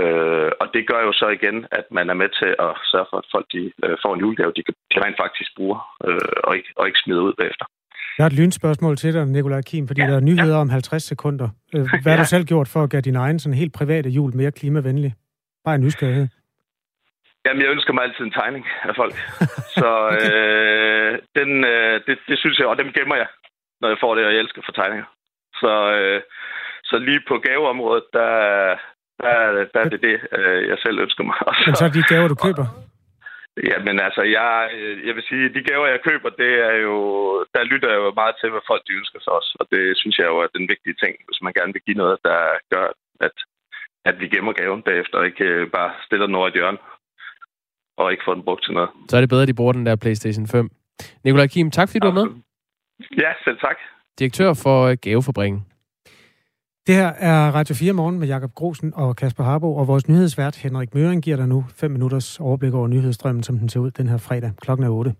Speaker 16: Øh, og det gør jo så igen, at man er med til at sørge for, at folk de, øh, får en julegave, de, kan, de rent faktisk bruger, øh, og, ikke, og ikke smider ud bagefter.
Speaker 1: Jeg har et lynspørgsmål til dig, Nikolaj Kim, fordi ja, der er nyheder ja. om 50 sekunder. Øh, Hvad har du
Speaker 16: Ja.
Speaker 1: selv gjort for at gøre din egen sådan helt private jul mere klimavenlig? Bare en nysgerrighed.
Speaker 16: Jamen, jeg ønsker mig altid en tegning af folk. Så øh, den, øh, det, det synes jeg, og dem gemmer jeg, når jeg får det, og jeg elsker for tegninger. Så, øh, så lige på gaveområdet, der, der, der er det det, øh, jeg selv ønsker mig. Og
Speaker 1: Men så er de gaver, du køber.
Speaker 16: Jamen altså, jeg, øh, jeg vil sige, de gaver, jeg køber, det er jo, der lytter jeg jo meget til, hvad folk de ønsker sig også. Og det synes jeg jo er den vigtige ting, hvis man gerne vil give noget, der gør, at, at vi gemmer gaven bagefter, og ikke øh, bare stiller den over et hjørne, og ikke får den brugt til noget.
Speaker 2: Så er det bedre, at de bruger den der PlayStation 5. Nikolaj Kim, tak fordi du var med.
Speaker 16: Ja, selv tak.
Speaker 2: Direktør for øh, Gavefabrikken.
Speaker 1: Det her er Radio 4 Morgen med Jakob Grosen og Kasper Harbo, og vores nyhedsvært Henrik Møring giver dig nu 5 minutters overblik over nyhedsstrømmen, som den ser ud den her fredag. Klokken er 8.